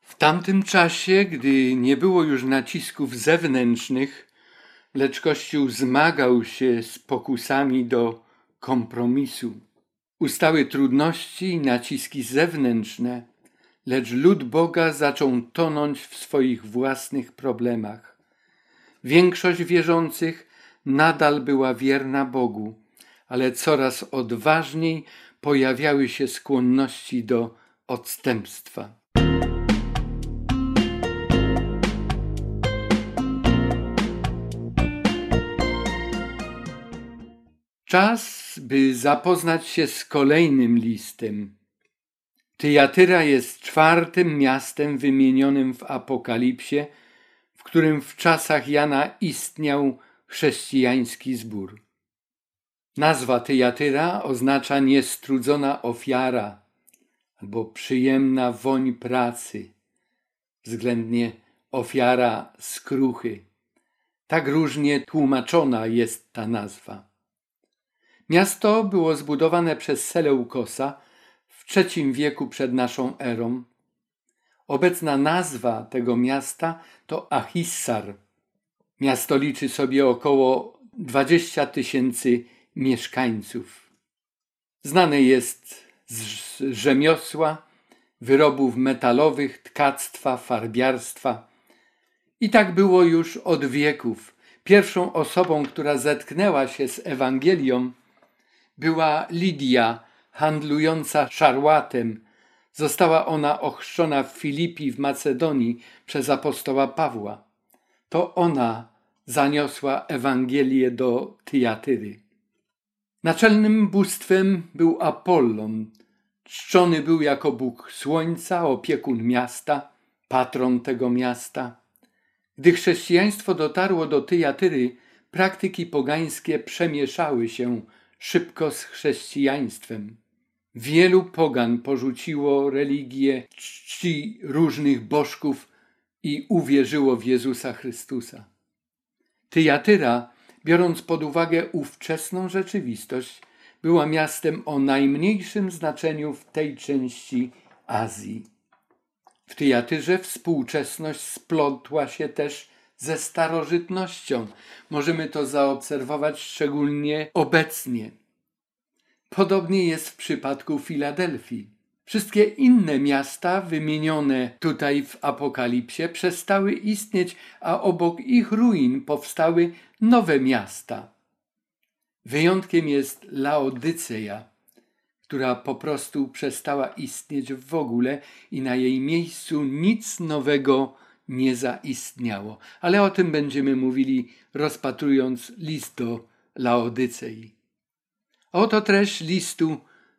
[SPEAKER 1] W tamtym czasie, gdy nie było już nacisków zewnętrznych, lecz Kościół zmagał się z pokusami do kompromisu. Ustały trudności i naciski zewnętrzne, lecz lud Boga zaczął tonąć w swoich własnych problemach. Większość wierzących nadal była wierna Bogu, ale coraz odważniej pojawiały się skłonności do odstępstwa. Czas, by zapoznać się z kolejnym listem. Tyjatyra jest czwartym miastem wymienionym w Apokalipsie, w którym w czasach Jana istniał chrześcijański zbór. Nazwa Tyjatyra oznacza niestrudzona ofiara albo przyjemna woń pracy, względnie ofiara skruchy. Tak różnie tłumaczona jest ta nazwa. Miasto było zbudowane przez Seleukosa w III wieku przed naszą erą. Obecna nazwa tego miasta to Achissar. Miasto liczy sobie około 20 tysięcy mieszkańców. Znane jest z rzemiosła, wyrobów metalowych, tkactwa, farbiarstwa. I tak było już od wieków. Pierwszą osobą, która zetknęła się z Ewangelią, była Lidia, handlująca szarłatem. Została ona ochrzczona w Filipi w Macedonii przez apostoła Pawła. To ona zaniosła Ewangelię do Tyjatyry. Naczelnym bóstwem był Apollon. Czczony był jako Bóg Słońca, opiekun miasta, patron tego miasta. Gdy chrześcijaństwo dotarło do Tyjatyry, praktyki pogańskie przemieszały się szybko z chrześcijaństwem. Wielu pogan porzuciło religię czci różnych bożków i uwierzyło w Jezusa Chrystusa. Tyjatyra, biorąc pod uwagę ówczesną rzeczywistość, była miastem o najmniejszym znaczeniu w tej części Azji. W Tyjatyrze współczesność splotła się też ze starożytnością. Możemy to zaobserwować szczególnie obecnie. Podobnie jest w przypadku Filadelfii. Wszystkie inne miasta wymienione tutaj w Apokalipsie przestały istnieć, a obok ich ruin powstały nowe miasta. Wyjątkiem jest Laodyceja, która po prostu przestała istnieć w ogóle i na jej miejscu nic nowego nie zaistniało. Ale o tym będziemy mówili rozpatrując list do Laodycei. Oto treść listu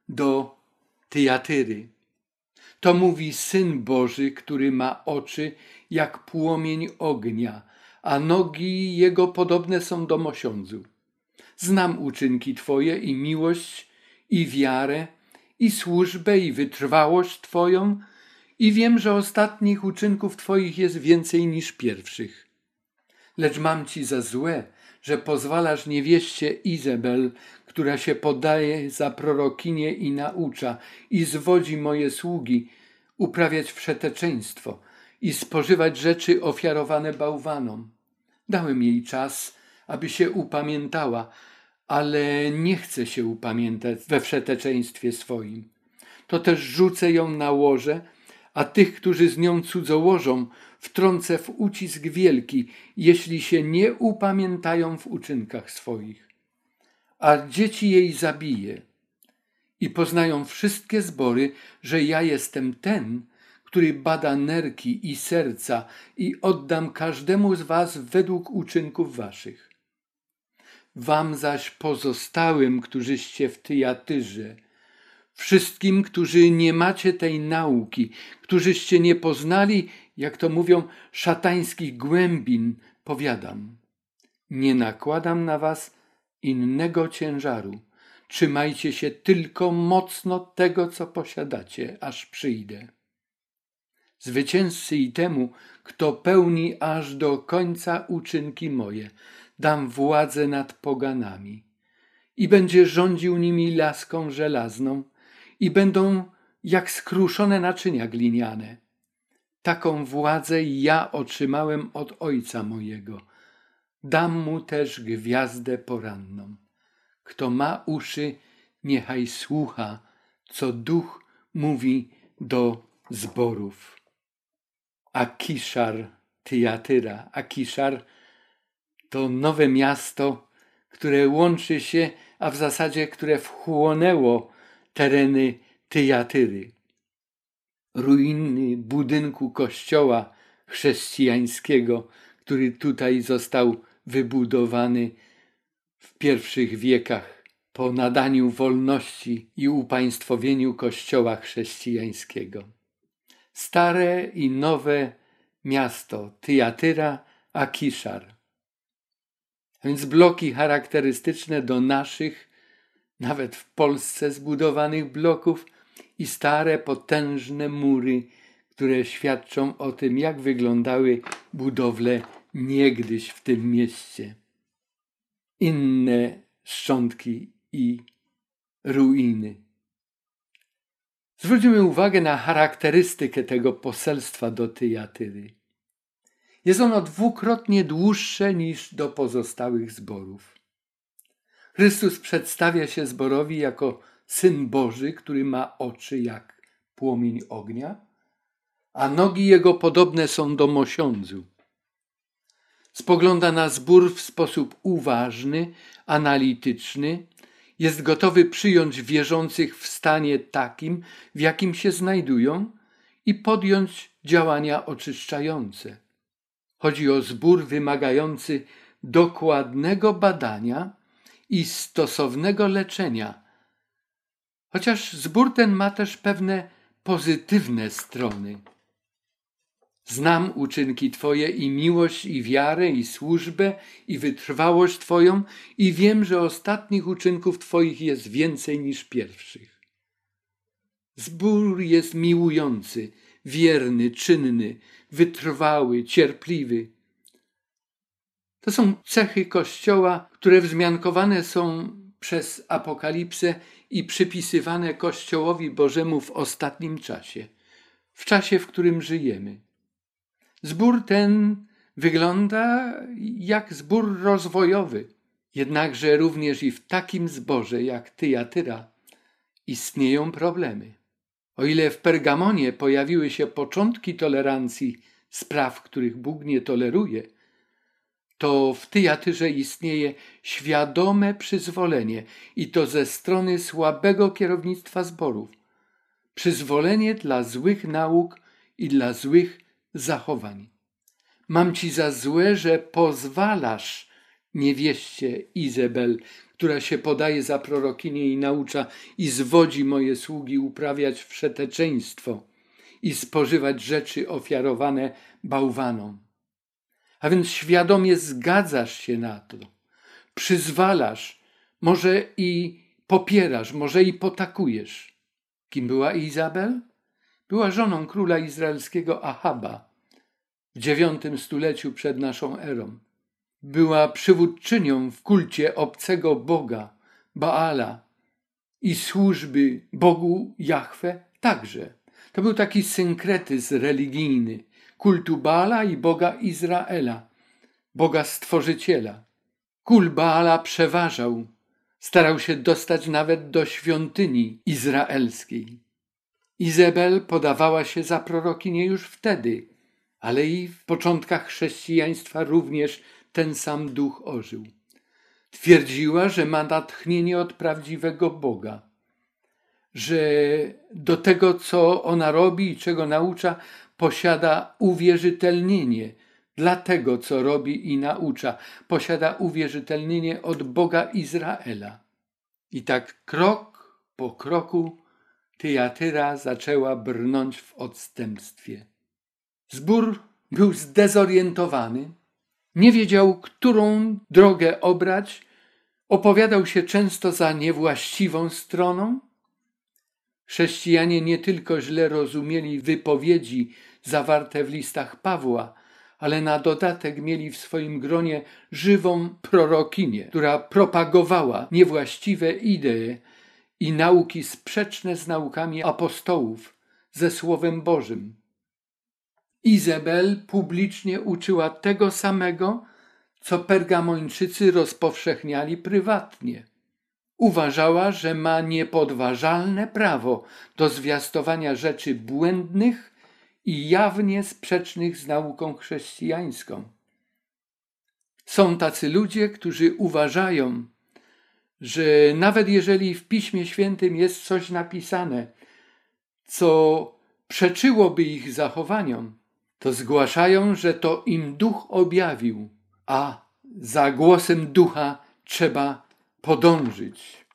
[SPEAKER 1] do Tyjatyry. To mówi Syn Boży, który ma oczy jak płomień ognia, a nogi jego podobne są do mosiądzu. Znam uczynki Twoje i miłość i wiarę, i służbę, i wytrwałość Twoją, i wiem, że ostatnich uczynków Twoich jest więcej niż pierwszych. Lecz mam Ci za złe, że pozwalasz niewieście Izabel, która się podaje za prorokinię i naucza, i zwodzi moje sługi, uprawiać wszeteczeństwo i spożywać rzeczy ofiarowane bałwanom. Dałem jej czas, aby się upamiętała, ale nie chce się upamiętać we wszeteczeństwie swoim. To też rzucę ją na łoże, a tych, którzy z nią cudzołożą, wtrącę w ucisk wielki, jeśli się nie upamiętają w uczynkach swoich. A dzieci jej zabije i poznają wszystkie zbory, że ja jestem ten, który bada nerki i serca i oddam każdemu z was według uczynków waszych. Wam zaś pozostałym, którzyście w Tyjatyrze, wszystkim, którzy nie macie tej nauki, którzyście nie poznali, jak to mówią, szatańskich głębin, powiadam. Nie nakładam na was innego ciężaru. Trzymajcie się tylko mocno tego, co posiadacie, aż przyjdę. Zwycięzcy i temu, kto pełni aż do końca uczynki moje, dam władzę nad poganami i będzie rządził nimi laską żelazną i będą jak skruszone naczynia gliniane. Taką władzę ja otrzymałem od Ojca mojego. Dam mu też gwiazdę poranną. Kto ma uszy, niechaj słucha, co duch mówi do zborów. Akiszar, Tyjatyra. Akiszar to nowe miasto, które łączy się, a w zasadzie które wchłonęło tereny Tyjatyry. Ruiny budynku kościoła chrześcijańskiego, który tutaj został wybudowany w pierwszych wiekach po nadaniu wolności i upaństwowieniu kościoła chrześcijańskiego. Stare i nowe miasto Tyjatyra Akiszar. A więc bloki charakterystyczne do naszych nawet w Polsce zbudowanych bloków i stare, potężne mury, które świadczą o tym, jak wyglądały budowle niegdyś w tym mieście. Inne szczątki i ruiny. Zwróćmy uwagę na charakterystykę tego poselstwa do Tyjatyry. Jest ono dwukrotnie dłuższe niż do pozostałych zborów. Chrystus przedstawia się zborowi jako Syn Boży, który ma oczy jak płomień ognia, a nogi jego podobne są do mosiądzu. Spogląda na zbór w sposób uważny, analityczny, jest gotowy przyjąć wierzących w stanie takim, w jakim się znajdują i podjąć działania oczyszczające. Chodzi o zbór wymagający dokładnego badania i stosownego leczenia. Chociaż zbór ten ma też pewne pozytywne strony. Znam uczynki Twoje i miłość, i wiarę, i służbę, i wytrwałość Twoją, i wiem, że ostatnich uczynków Twoich jest więcej niż pierwszych. Zbór jest miłujący, wierny, czynny, wytrwały, cierpliwy. To są cechy Kościoła, które wzmiankowane są przez Apokalipsę i przypisywane Kościołowi Bożemu w ostatnim czasie, w czasie, w którym żyjemy. Zbór ten wygląda jak zbór rozwojowy, jednakże również i w takim zborze jak Tyjatyra istnieją problemy. O ile w Pergamonie pojawiły się początki tolerancji spraw, których Bóg nie toleruje, to w Tyjatyrze istnieje świadome przyzwolenie i to ze strony słabego kierownictwa zborów. Przyzwolenie dla złych nauk i dla złych zachowań. Mam ci za złe, że pozwalasz niewieście Izabel, która się podaje za prorokinię i naucza i zwodzi moje sługi uprawiać wszeteczeństwo i spożywać rzeczy ofiarowane bałwanom. A więc świadomie zgadzasz się na to, przyzwalasz, może i popierasz, może i potakujesz. Kim była Izabel? Była żoną króla izraelskiego Ahaba w dziewiątym stuleciu przed naszą erą. Była przywódczynią w kulcie obcego Boga, Baala i służby Bogu Jahwe także. To był taki synkretyzm religijny kultu Baala i Boga Izraela, Boga Stworzyciela. Kul Baala przeważał, starał się dostać nawet do świątyni izraelskiej. Izabel podawała się za prorokinię już wtedy, ale i w początkach chrześcijaństwa również ten sam duch ożył. Twierdziła, że ma natchnienie od prawdziwego Boga, że do tego, co ona robi i czego naucza, posiada uwierzytelnienie dla tego, co robi i naucza. Posiada uwierzytelnienie od Boga Izraela. I tak krok po kroku Tyjatyra zaczęła brnąć w odstępstwie. Zbór był zdezorientowany, nie wiedział, którą drogę obrać, opowiadał się często za niewłaściwą stroną. Chrześcijanie nie tylko źle rozumieli wypowiedzi zawarte w listach Pawła, ale na dodatek mieli w swoim gronie żywą prorokinię, która propagowała niewłaściwe idee i nauki sprzeczne z naukami apostołów, ze Słowem Bożym. Izabel publicznie uczyła tego samego, co pergamończycy rozpowszechniali prywatnie. Uważała, że ma niepodważalne prawo do zwiastowania rzeczy błędnych i jawnie sprzecznych z nauką chrześcijańską. Są tacy ludzie, którzy uważają, że nawet jeżeli w Piśmie Świętym jest coś napisane, co przeczyłoby ich zachowaniom, to zgłaszają, że to im duch objawił, a za głosem ducha trzeba podążyć.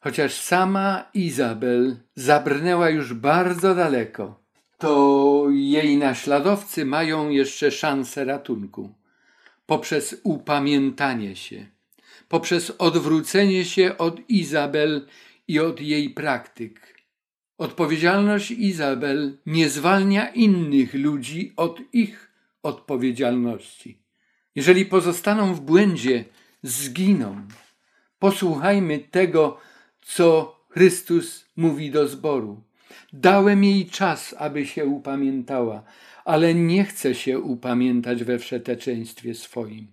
[SPEAKER 1] Chociaż sama Izabel zabrnęła już bardzo daleko, to jej naśladowcy mają jeszcze szansę ratunku poprzez upamiętanie się, poprzez odwrócenie się od Izabel i od jej praktyk. Odpowiedzialność Izabel nie zwalnia innych ludzi od ich odpowiedzialności. Jeżeli pozostaną w błędzie, zginą. Posłuchajmy tego, co Chrystus mówi do zboru. Dałem jej czas, aby się upamiętała, ale nie chce się upamiętać we wszeteczeństwie swoim.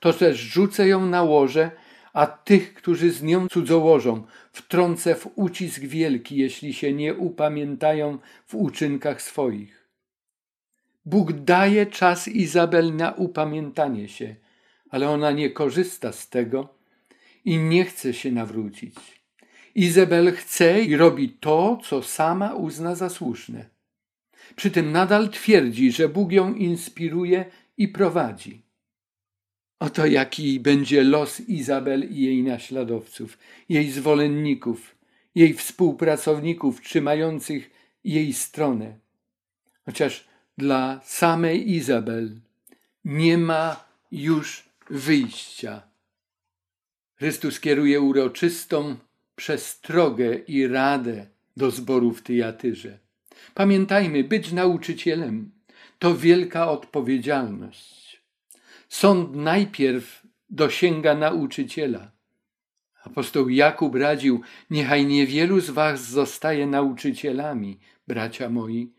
[SPEAKER 1] To też rzucę ją na łoże, a tych, którzy z nią cudzołożą, wtrącę w ucisk wielki, jeśli się nie upamiętają w uczynkach swoich. Bóg daje czas Izabel na upamiętanie się, ale ona nie korzysta z tego i nie chce się nawrócić. Izabel chce i robi to, co sama uzna za słuszne. Przy tym nadal twierdzi, że Bóg ją inspiruje i prowadzi. Oto jaki będzie los Izabel i jej naśladowców, jej zwolenników, jej współpracowników trzymających jej stronę. Chociaż dla samej Izabel nie ma już wyjścia. Chrystus kieruje uroczystą przestrogę i radę do zboru w Tyjatyrze. Pamiętajmy, być nauczycielem to wielka odpowiedzialność. Sąd najpierw dosięga nauczyciela. Apostoł Jakub radził: Niechaj niewielu z was zostaje nauczycielami, bracia moi,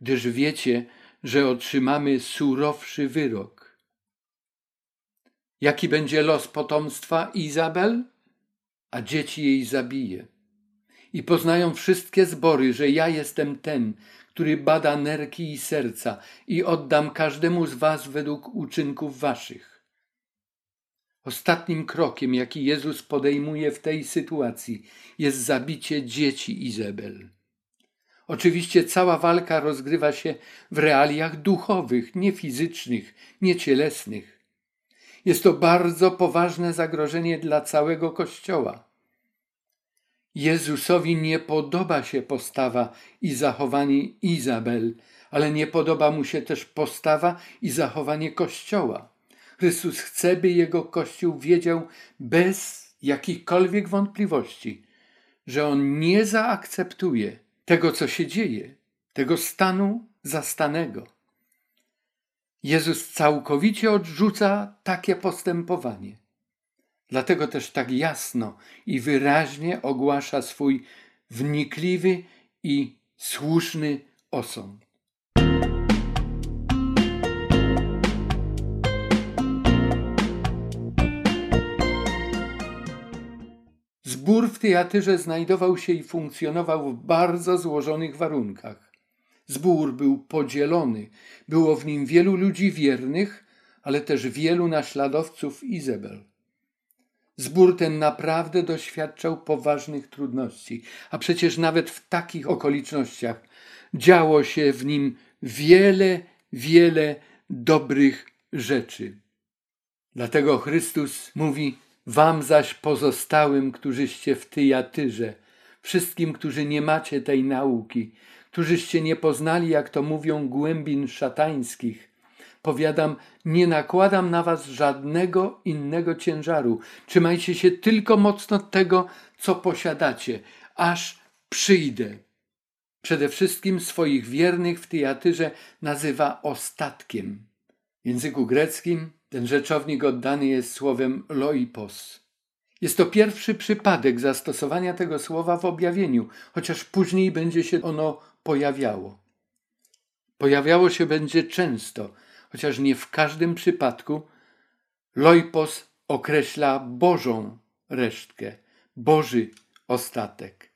[SPEAKER 1] gdyż wiecie, że otrzymamy surowszy wyrok. Jaki będzie los potomstwa Izabel? A dzieci jej zabije i poznają wszystkie zbory, że ja jestem ten, który bada nerki i serca i oddam każdemu z was według uczynków waszych. Ostatnim krokiem, jaki Jezus podejmuje w tej sytuacji, jest zabicie dzieci Izabel. Oczywiście cała walka rozgrywa się w realiach duchowych, nie fizycznych, nie cielesnych. Jest to bardzo poważne zagrożenie dla całego Kościoła. Jezusowi nie podoba się postawa i zachowanie Izabel, ale nie podoba mu się też postawa i zachowanie Kościoła. Chrystus chce, by jego Kościół wiedział bez jakichkolwiek wątpliwości, że on nie zaakceptuje tego, co się dzieje, tego stanu zastanego. Jezus całkowicie odrzuca takie postępowanie. Dlatego też tak jasno i wyraźnie ogłasza swój wnikliwy i słuszny osąd. Zbór w teatrze znajdował się i funkcjonował w bardzo złożonych warunkach. Zbór był podzielony, było w nim wielu ludzi wiernych, ale też wielu naśladowców Izabel. Zbór ten naprawdę doświadczał poważnych trudności, a przecież nawet w takich okolicznościach działo się w nim wiele, wiele dobrych rzeczy. Dlatego Chrystus mówi: Wam zaś pozostałym, którzyście w Tyjatyrze, wszystkim, którzy nie macie tej nauki, którzyście nie poznali, jak to mówią, głębin szatańskich, powiadam, nie nakładam na was żadnego innego ciężaru. Trzymajcie się tylko mocno tego, co posiadacie, aż przyjdę. Przede wszystkim swoich wiernych w Tyjatyrze nazywa ostatkiem. W języku greckim ten rzeczownik oddany jest słowem loipos. Jest to pierwszy przypadek zastosowania tego słowa w objawieniu, chociaż później będzie się ono pojawiało. Pojawiało się będzie często, chociaż nie w każdym przypadku. Loipos określa Bożą resztkę, Boży ostatek.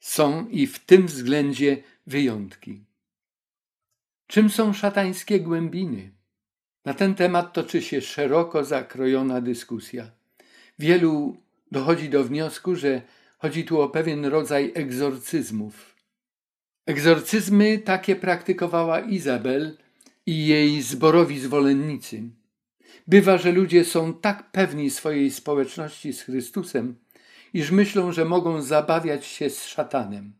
[SPEAKER 1] Są i w tym względzie wyjątki. Czym są szatańskie głębiny? Na ten temat toczy się szeroko zakrojona dyskusja. Wielu dochodzi do wniosku, że chodzi tu o pewien rodzaj egzorcyzmów. Egzorcyzmy takie praktykowała Izabel i jej zborowi zwolennicy. Bywa, że ludzie są tak pewni swojej społeczności z Chrystusem, iż myślą, że mogą zabawiać się z szatanem.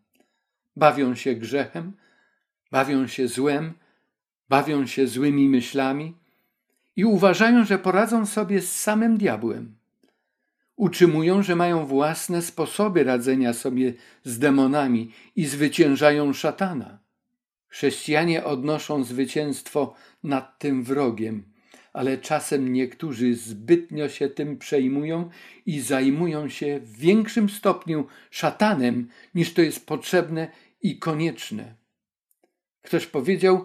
[SPEAKER 1] Bawią się grzechem, bawią się złem, bawią się złymi myślami, i uważają, że poradzą sobie z samym diabłem. Utrzymują, że mają własne sposoby radzenia sobie z demonami i zwyciężają szatana. Chrześcijanie odnoszą zwycięstwo nad tym wrogiem, ale czasem niektórzy zbytnio się tym przejmują i zajmują się w większym stopniu szatanem, niż to jest potrzebne i konieczne. Ktoś powiedział,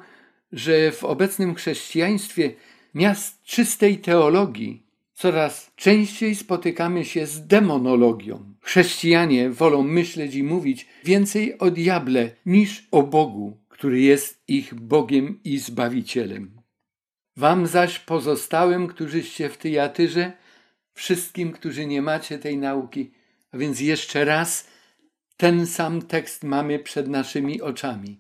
[SPEAKER 1] że w obecnym chrześcijaństwie miast czystej teologii coraz częściej spotykamy się z demonologią. Chrześcijanie wolą myśleć i mówić więcej o diable niż o Bogu, który jest ich Bogiem i Zbawicielem. Wam zaś pozostałym, którzyście w Tyjatyrze, wszystkim, którzy nie macie tej nauki, a więc jeszcze raz ten sam tekst mamy przed naszymi oczami.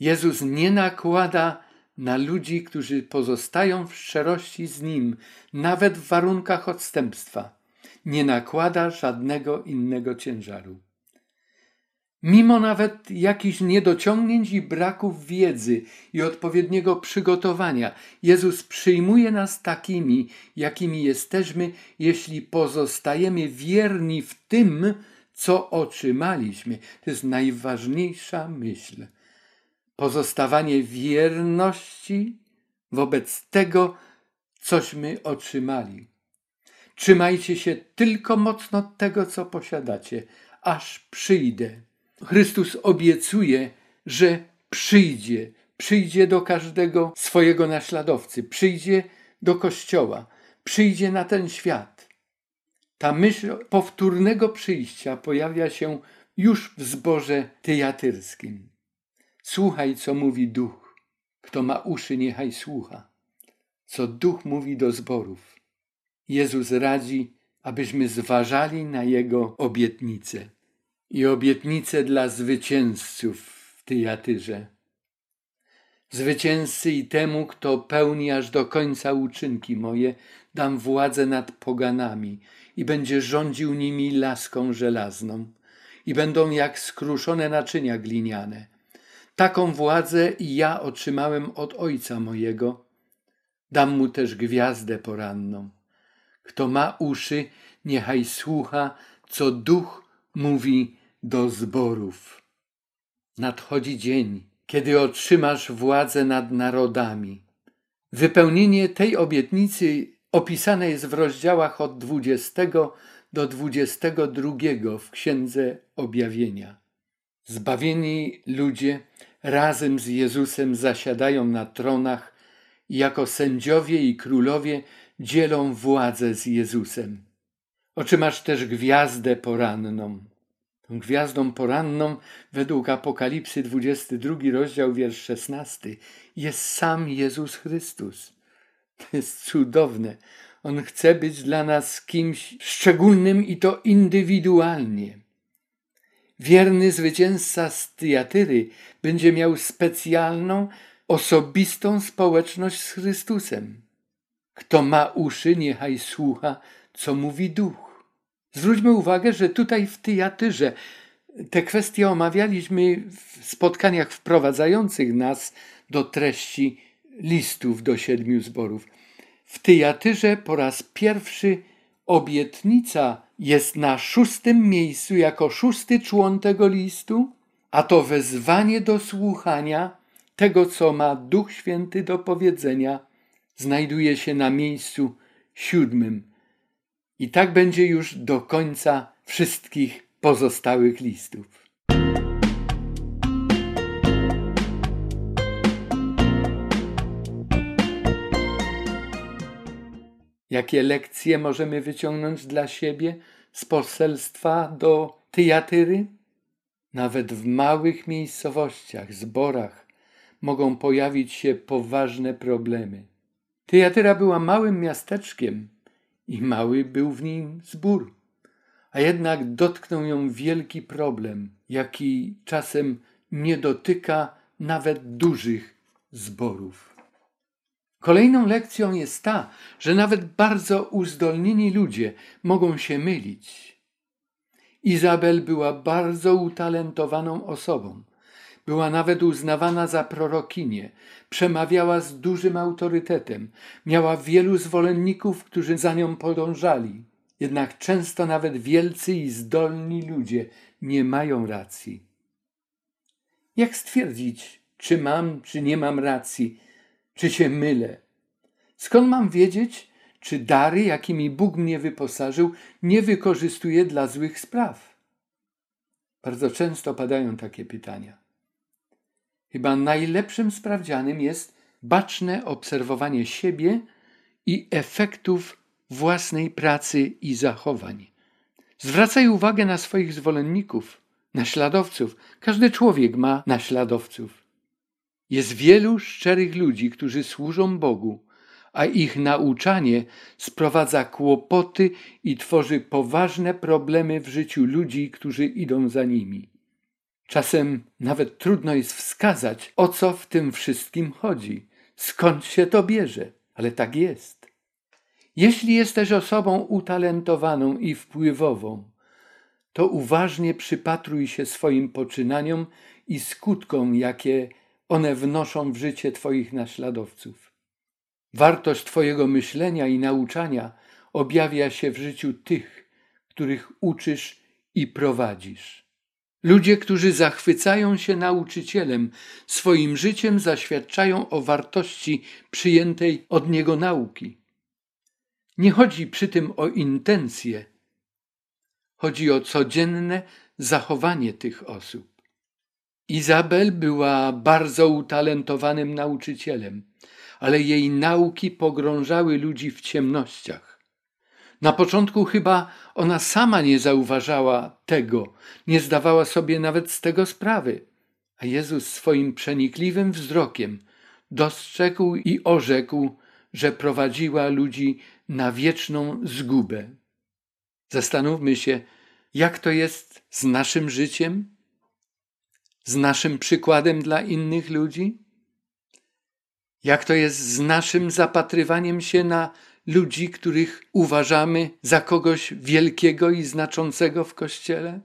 [SPEAKER 1] Jezus nie nakłada na ludzi, którzy pozostają w szczerości z Nim, nawet w warunkach odstępstwa. Nie nakłada żadnego innego ciężaru. Mimo nawet jakichś niedociągnięć i braków wiedzy i odpowiedniego przygotowania, Jezus przyjmuje nas takimi, jakimi jesteśmy, jeśli pozostajemy wierni w tym, co otrzymaliśmy. To jest najważniejsza myśl pozostawanie wierności wobec tego, cośmy otrzymali. Trzymajcie się tylko mocno tego, co posiadacie, aż przyjdę. Chrystus obiecuje, że przyjdzie, przyjdzie do każdego swojego naśladowcy, przyjdzie do kościoła, przyjdzie na ten świat. Ta myśl powtórnego przyjścia pojawia się już w zborze tyjatyrskim. Słuchaj, co mówi duch. Kto ma uszy, niechaj słucha. Co duch mówi do zborów. Jezus radzi, abyśmy zważali na jego obietnice i obietnice dla zwycięzców w Tyjatyrze. Zwycięzcy i temu, kto pełni aż do końca uczynki moje, dam władzę nad poganami i będzie rządził nimi laską żelazną i będą jak skruszone naczynia gliniane Taką władzę ja otrzymałem od Ojca mojego. Dam mu też gwiazdę poranną. Kto ma uszy, niechaj słucha, co duch mówi do zborów. Nadchodzi dzień, kiedy otrzymasz władzę nad narodami. Wypełnienie tej obietnicy opisane jest w rozdziałach od 20 do 22 w Księdze Objawienia. Zbawieni ludzie razem z Jezusem zasiadają na tronach i jako sędziowie i królowie dzielą władzę z Jezusem. Otrzymasz też gwiazdę poranną. Tą gwiazdą poranną według Apokalipsy 22 rozdział wiersz 16 jest sam Jezus Chrystus. To jest cudowne. On chce być dla nas kimś szczególnym i to indywidualnie. Wierny zwycięzca z Tiatyry będzie miał specjalną, osobistą społeczność z Chrystusem. Kto ma uszy, niechaj słucha, co mówi duch. Zwróćmy uwagę, że tutaj w Tyjatyrze te kwestie omawialiśmy w spotkaniach wprowadzających nas do treści listów do siedmiu zborów. W Tyjatyrze po raz pierwszy obietnica jest na szóstym miejscu jako szósty człon tego listu, a to wezwanie do słuchania tego, co ma Duch Święty do powiedzenia, znajduje się na miejscu siódmym. I tak będzie już do końca wszystkich pozostałych listów. Jakie lekcje możemy wyciągnąć dla siebie z poselstwa do Tyjatyry? Nawet w małych miejscowościach, zborach mogą pojawić się poważne problemy. Tyjatyra była małym miasteczkiem i mały był w nim zbór, a jednak dotknął ją wielki problem, jaki czasem nie dotyka nawet dużych zborów. Kolejną lekcją jest ta, że nawet bardzo uzdolnieni ludzie mogą się mylić. Izabel była bardzo utalentowaną osobą. Była nawet uznawana za prorokinię, przemawiała z dużym autorytetem, miała wielu zwolenników, którzy za nią podążali. Jednak często nawet wielcy i zdolni ludzie nie mają racji. Jak stwierdzić, czy mam, czy nie mam racji, czy się mylę? Skąd mam wiedzieć, czy dary, jakimi Bóg mnie wyposażył, nie wykorzystuję dla złych spraw? Bardzo często padają takie pytania. Chyba najlepszym sprawdzianem jest baczne obserwowanie siebie i efektów własnej pracy i zachowań. Zwracaj uwagę na swoich zwolenników, naśladowców. Każdy człowiek ma naśladowców. Jest wielu szczerych ludzi, którzy służą Bogu, a ich nauczanie sprowadza kłopoty i tworzy poważne problemy w życiu ludzi, którzy idą za nimi. Czasem nawet trudno jest wskazać, o co w tym wszystkim chodzi, skąd się to bierze, ale tak jest. Jeśli jesteś osobą utalentowaną i wpływową, to uważnie przypatruj się swoim poczynaniom i skutkom, jakie one wnoszą w życie Twoich naśladowców. Wartość Twojego myślenia i nauczania objawia się w życiu tych, których uczysz i prowadzisz. Ludzie, którzy zachwycają się nauczycielem, swoim życiem zaświadczają o wartości przyjętej od niego nauki. Nie chodzi przy tym o intencje, chodzi o codzienne zachowanie tych osób. Izabel była bardzo utalentowanym nauczycielem, ale jej nauki pogrążały ludzi w ciemnościach. Na początku chyba ona sama nie zauważała tego, nie zdawała sobie nawet z tego sprawy, a Jezus swoim przenikliwym wzrokiem dostrzegł i orzekł, że prowadziła ludzi na wieczną zgubę. Zastanówmy się, jak to jest z naszym życiem, z naszym przykładem dla innych ludzi? Jak to jest z naszym zapatrywaniem się na ludzi, których uważamy za kogoś wielkiego i znaczącego w Kościele?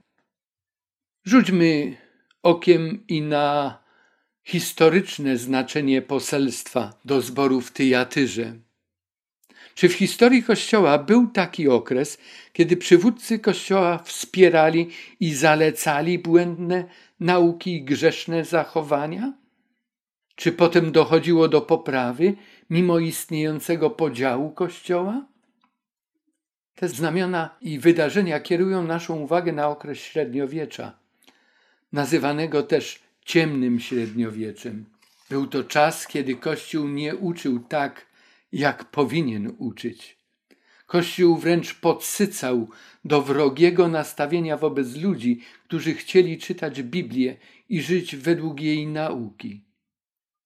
[SPEAKER 1] Rzućmy okiem i na historyczne znaczenie poselstwa do zboru w Tyjatyrze. Czy w historii Kościoła był taki okres, kiedy przywódcy Kościoła wspierali i zalecali błędne nauki i grzeszne zachowania? Czy potem dochodziło do poprawy mimo istniejącego podziału Kościoła? Te znamiona i wydarzenia kierują naszą uwagę na okres średniowiecza, nazywanego też ciemnym średniowieczem. Był to czas, kiedy Kościół nie uczył tak, jak powinien uczyć. Kościół wręcz podsycał do wrogiego nastawienia wobec ludzi, którzy chcieli czytać Biblię i żyć według jej nauki.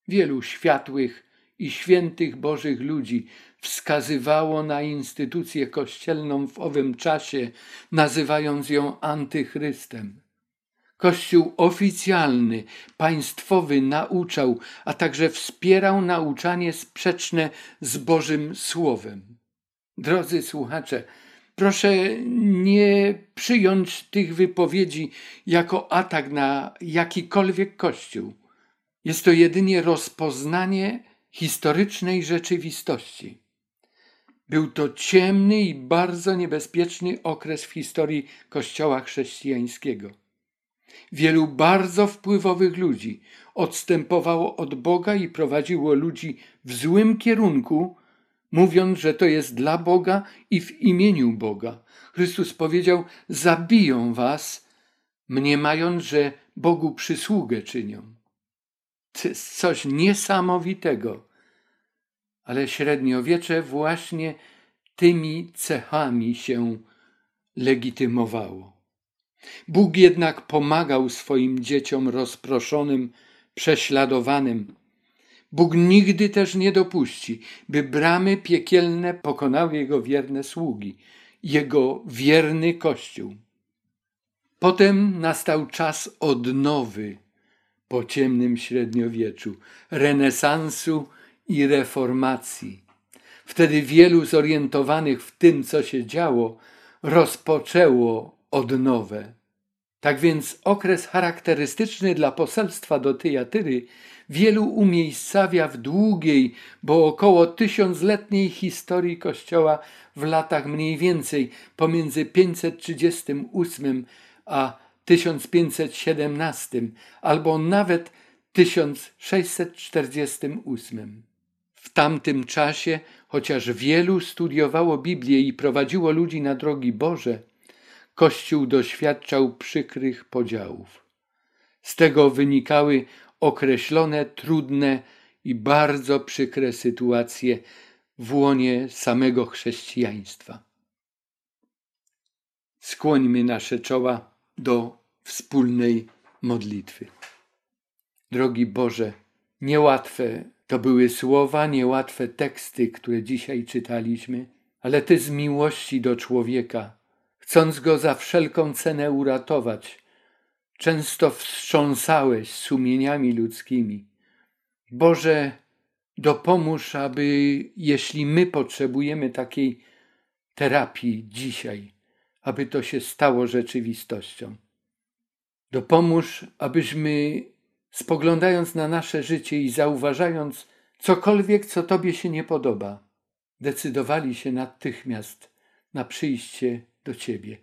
[SPEAKER 1] Wielu światłych i świętych Bożych ludzi wskazywało na instytucję kościelną w owym czasie, nazywając ją antychrystem. Kościół oficjalny, państwowy nauczał, a także wspierał nauczanie sprzeczne z Bożym Słowem. Drodzy słuchacze, proszę nie przyjąć tych wypowiedzi jako atak na jakikolwiek Kościół. Jest to jedynie rozpoznanie historycznej rzeczywistości. Był to ciemny i bardzo niebezpieczny okres w historii Kościoła chrześcijańskiego. Wielu bardzo wpływowych ludzi odstępowało od Boga i prowadziło ludzi w złym kierunku, mówiąc, że to jest dla Boga i w imieniu Boga. Chrystus powiedział: Zabiją was, mniemając, że Bogu przysługę czynią. To jest coś niesamowitego. Ale średniowiecze właśnie tymi cechami się legitymowało. Bóg jednak pomagał swoim dzieciom rozproszonym, prześladowanym. Bóg nigdy też nie dopuści, by bramy piekielne pokonały Jego wierne sługi, Jego wierny Kościół. Potem nastał czas odnowy po ciemnym średniowieczu, renesansu i reformacji. Wtedy wielu zorientowanych w tym, co się działo, rozpoczęło odnowę. Tak więc okres charakterystyczny dla poselstwa do Tyjatyry wielu umiejscawia w długiej, bo około tysiącletniej historii Kościoła w latach mniej więcej pomiędzy 538 a 1517 albo nawet 1648. W tamtym czasie, chociaż wielu studiowało Biblię i prowadziło ludzi na drogi Boże, Kościół doświadczał przykrych podziałów. Z tego wynikały określone trudne i bardzo przykre sytuacje w łonie samego chrześcijaństwa. Skłońmy nasze czoła do wspólnej modlitwy. Drogi Boże, niełatwe to były słowa, niełatwe teksty, które dzisiaj czytaliśmy, ale Ty z miłości do człowieka chcąc go za wszelką cenę uratować. Często wstrząsałeś sumieniami ludzkimi. Boże, dopomóż, aby jeśli my potrzebujemy takiej terapii dzisiaj, aby to się stało rzeczywistością. Dopomóż, abyśmy spoglądając na nasze życie i zauważając cokolwiek, co Tobie się nie podoba, decydowali się natychmiast na przyjście do Ciebie.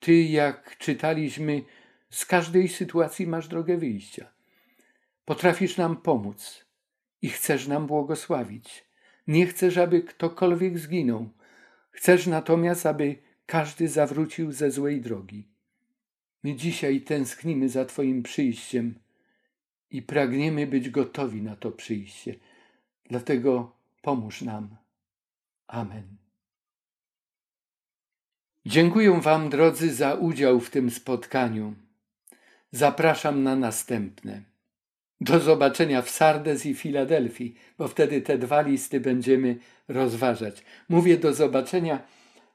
[SPEAKER 1] Ty, jak czytaliśmy, z każdej sytuacji masz drogę wyjścia. Potrafisz nam pomóc i chcesz nam błogosławić. Nie chcesz, aby ktokolwiek zginął. Chcesz natomiast, aby każdy zawrócił ze złej drogi. My dzisiaj tęsknimy za Twoim przyjściem i pragniemy być gotowi na to przyjście. Dlatego pomóż nam. Amen. Dziękuję Wam, drodzy, za udział w tym spotkaniu. Zapraszam na następne. Do zobaczenia w Sardes i Filadelfii, bo wtedy te dwa listy będziemy rozważać. Mówię do zobaczenia,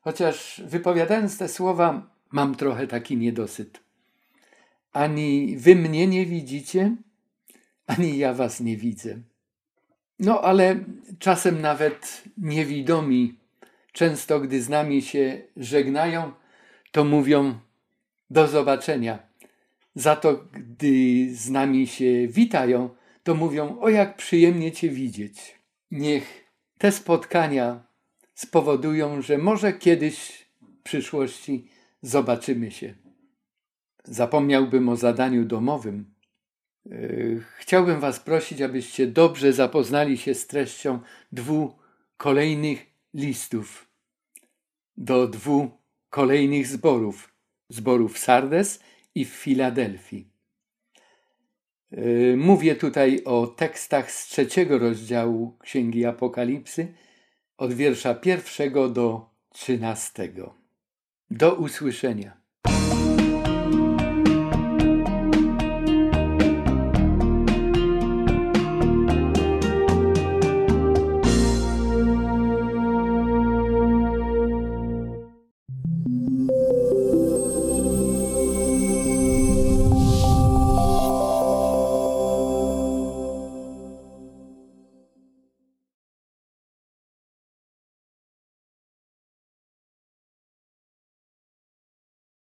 [SPEAKER 1] chociaż wypowiadając te słowa, mam trochę taki niedosyt. Ani wy mnie nie widzicie, ani ja was nie widzę. No ale czasem nawet niewidomi Często, gdy z nami się żegnają, to mówią do zobaczenia. Za to, gdy z nami się witają, to mówią: O, jak przyjemnie Cię widzieć. Niech te spotkania spowodują, że może kiedyś w przyszłości zobaczymy się. Zapomniałbym o zadaniu domowym. Yy, chciałbym Was prosić, abyście dobrze zapoznali się z treścią dwóch kolejnych listów do dwóch kolejnych zborów: zborów Sardes i w Filadelfii. Yy, mówię tutaj o tekstach z trzeciego rozdziału Księgi Apokalipsy, od wiersza pierwszego do trzynastego. Do usłyszenia.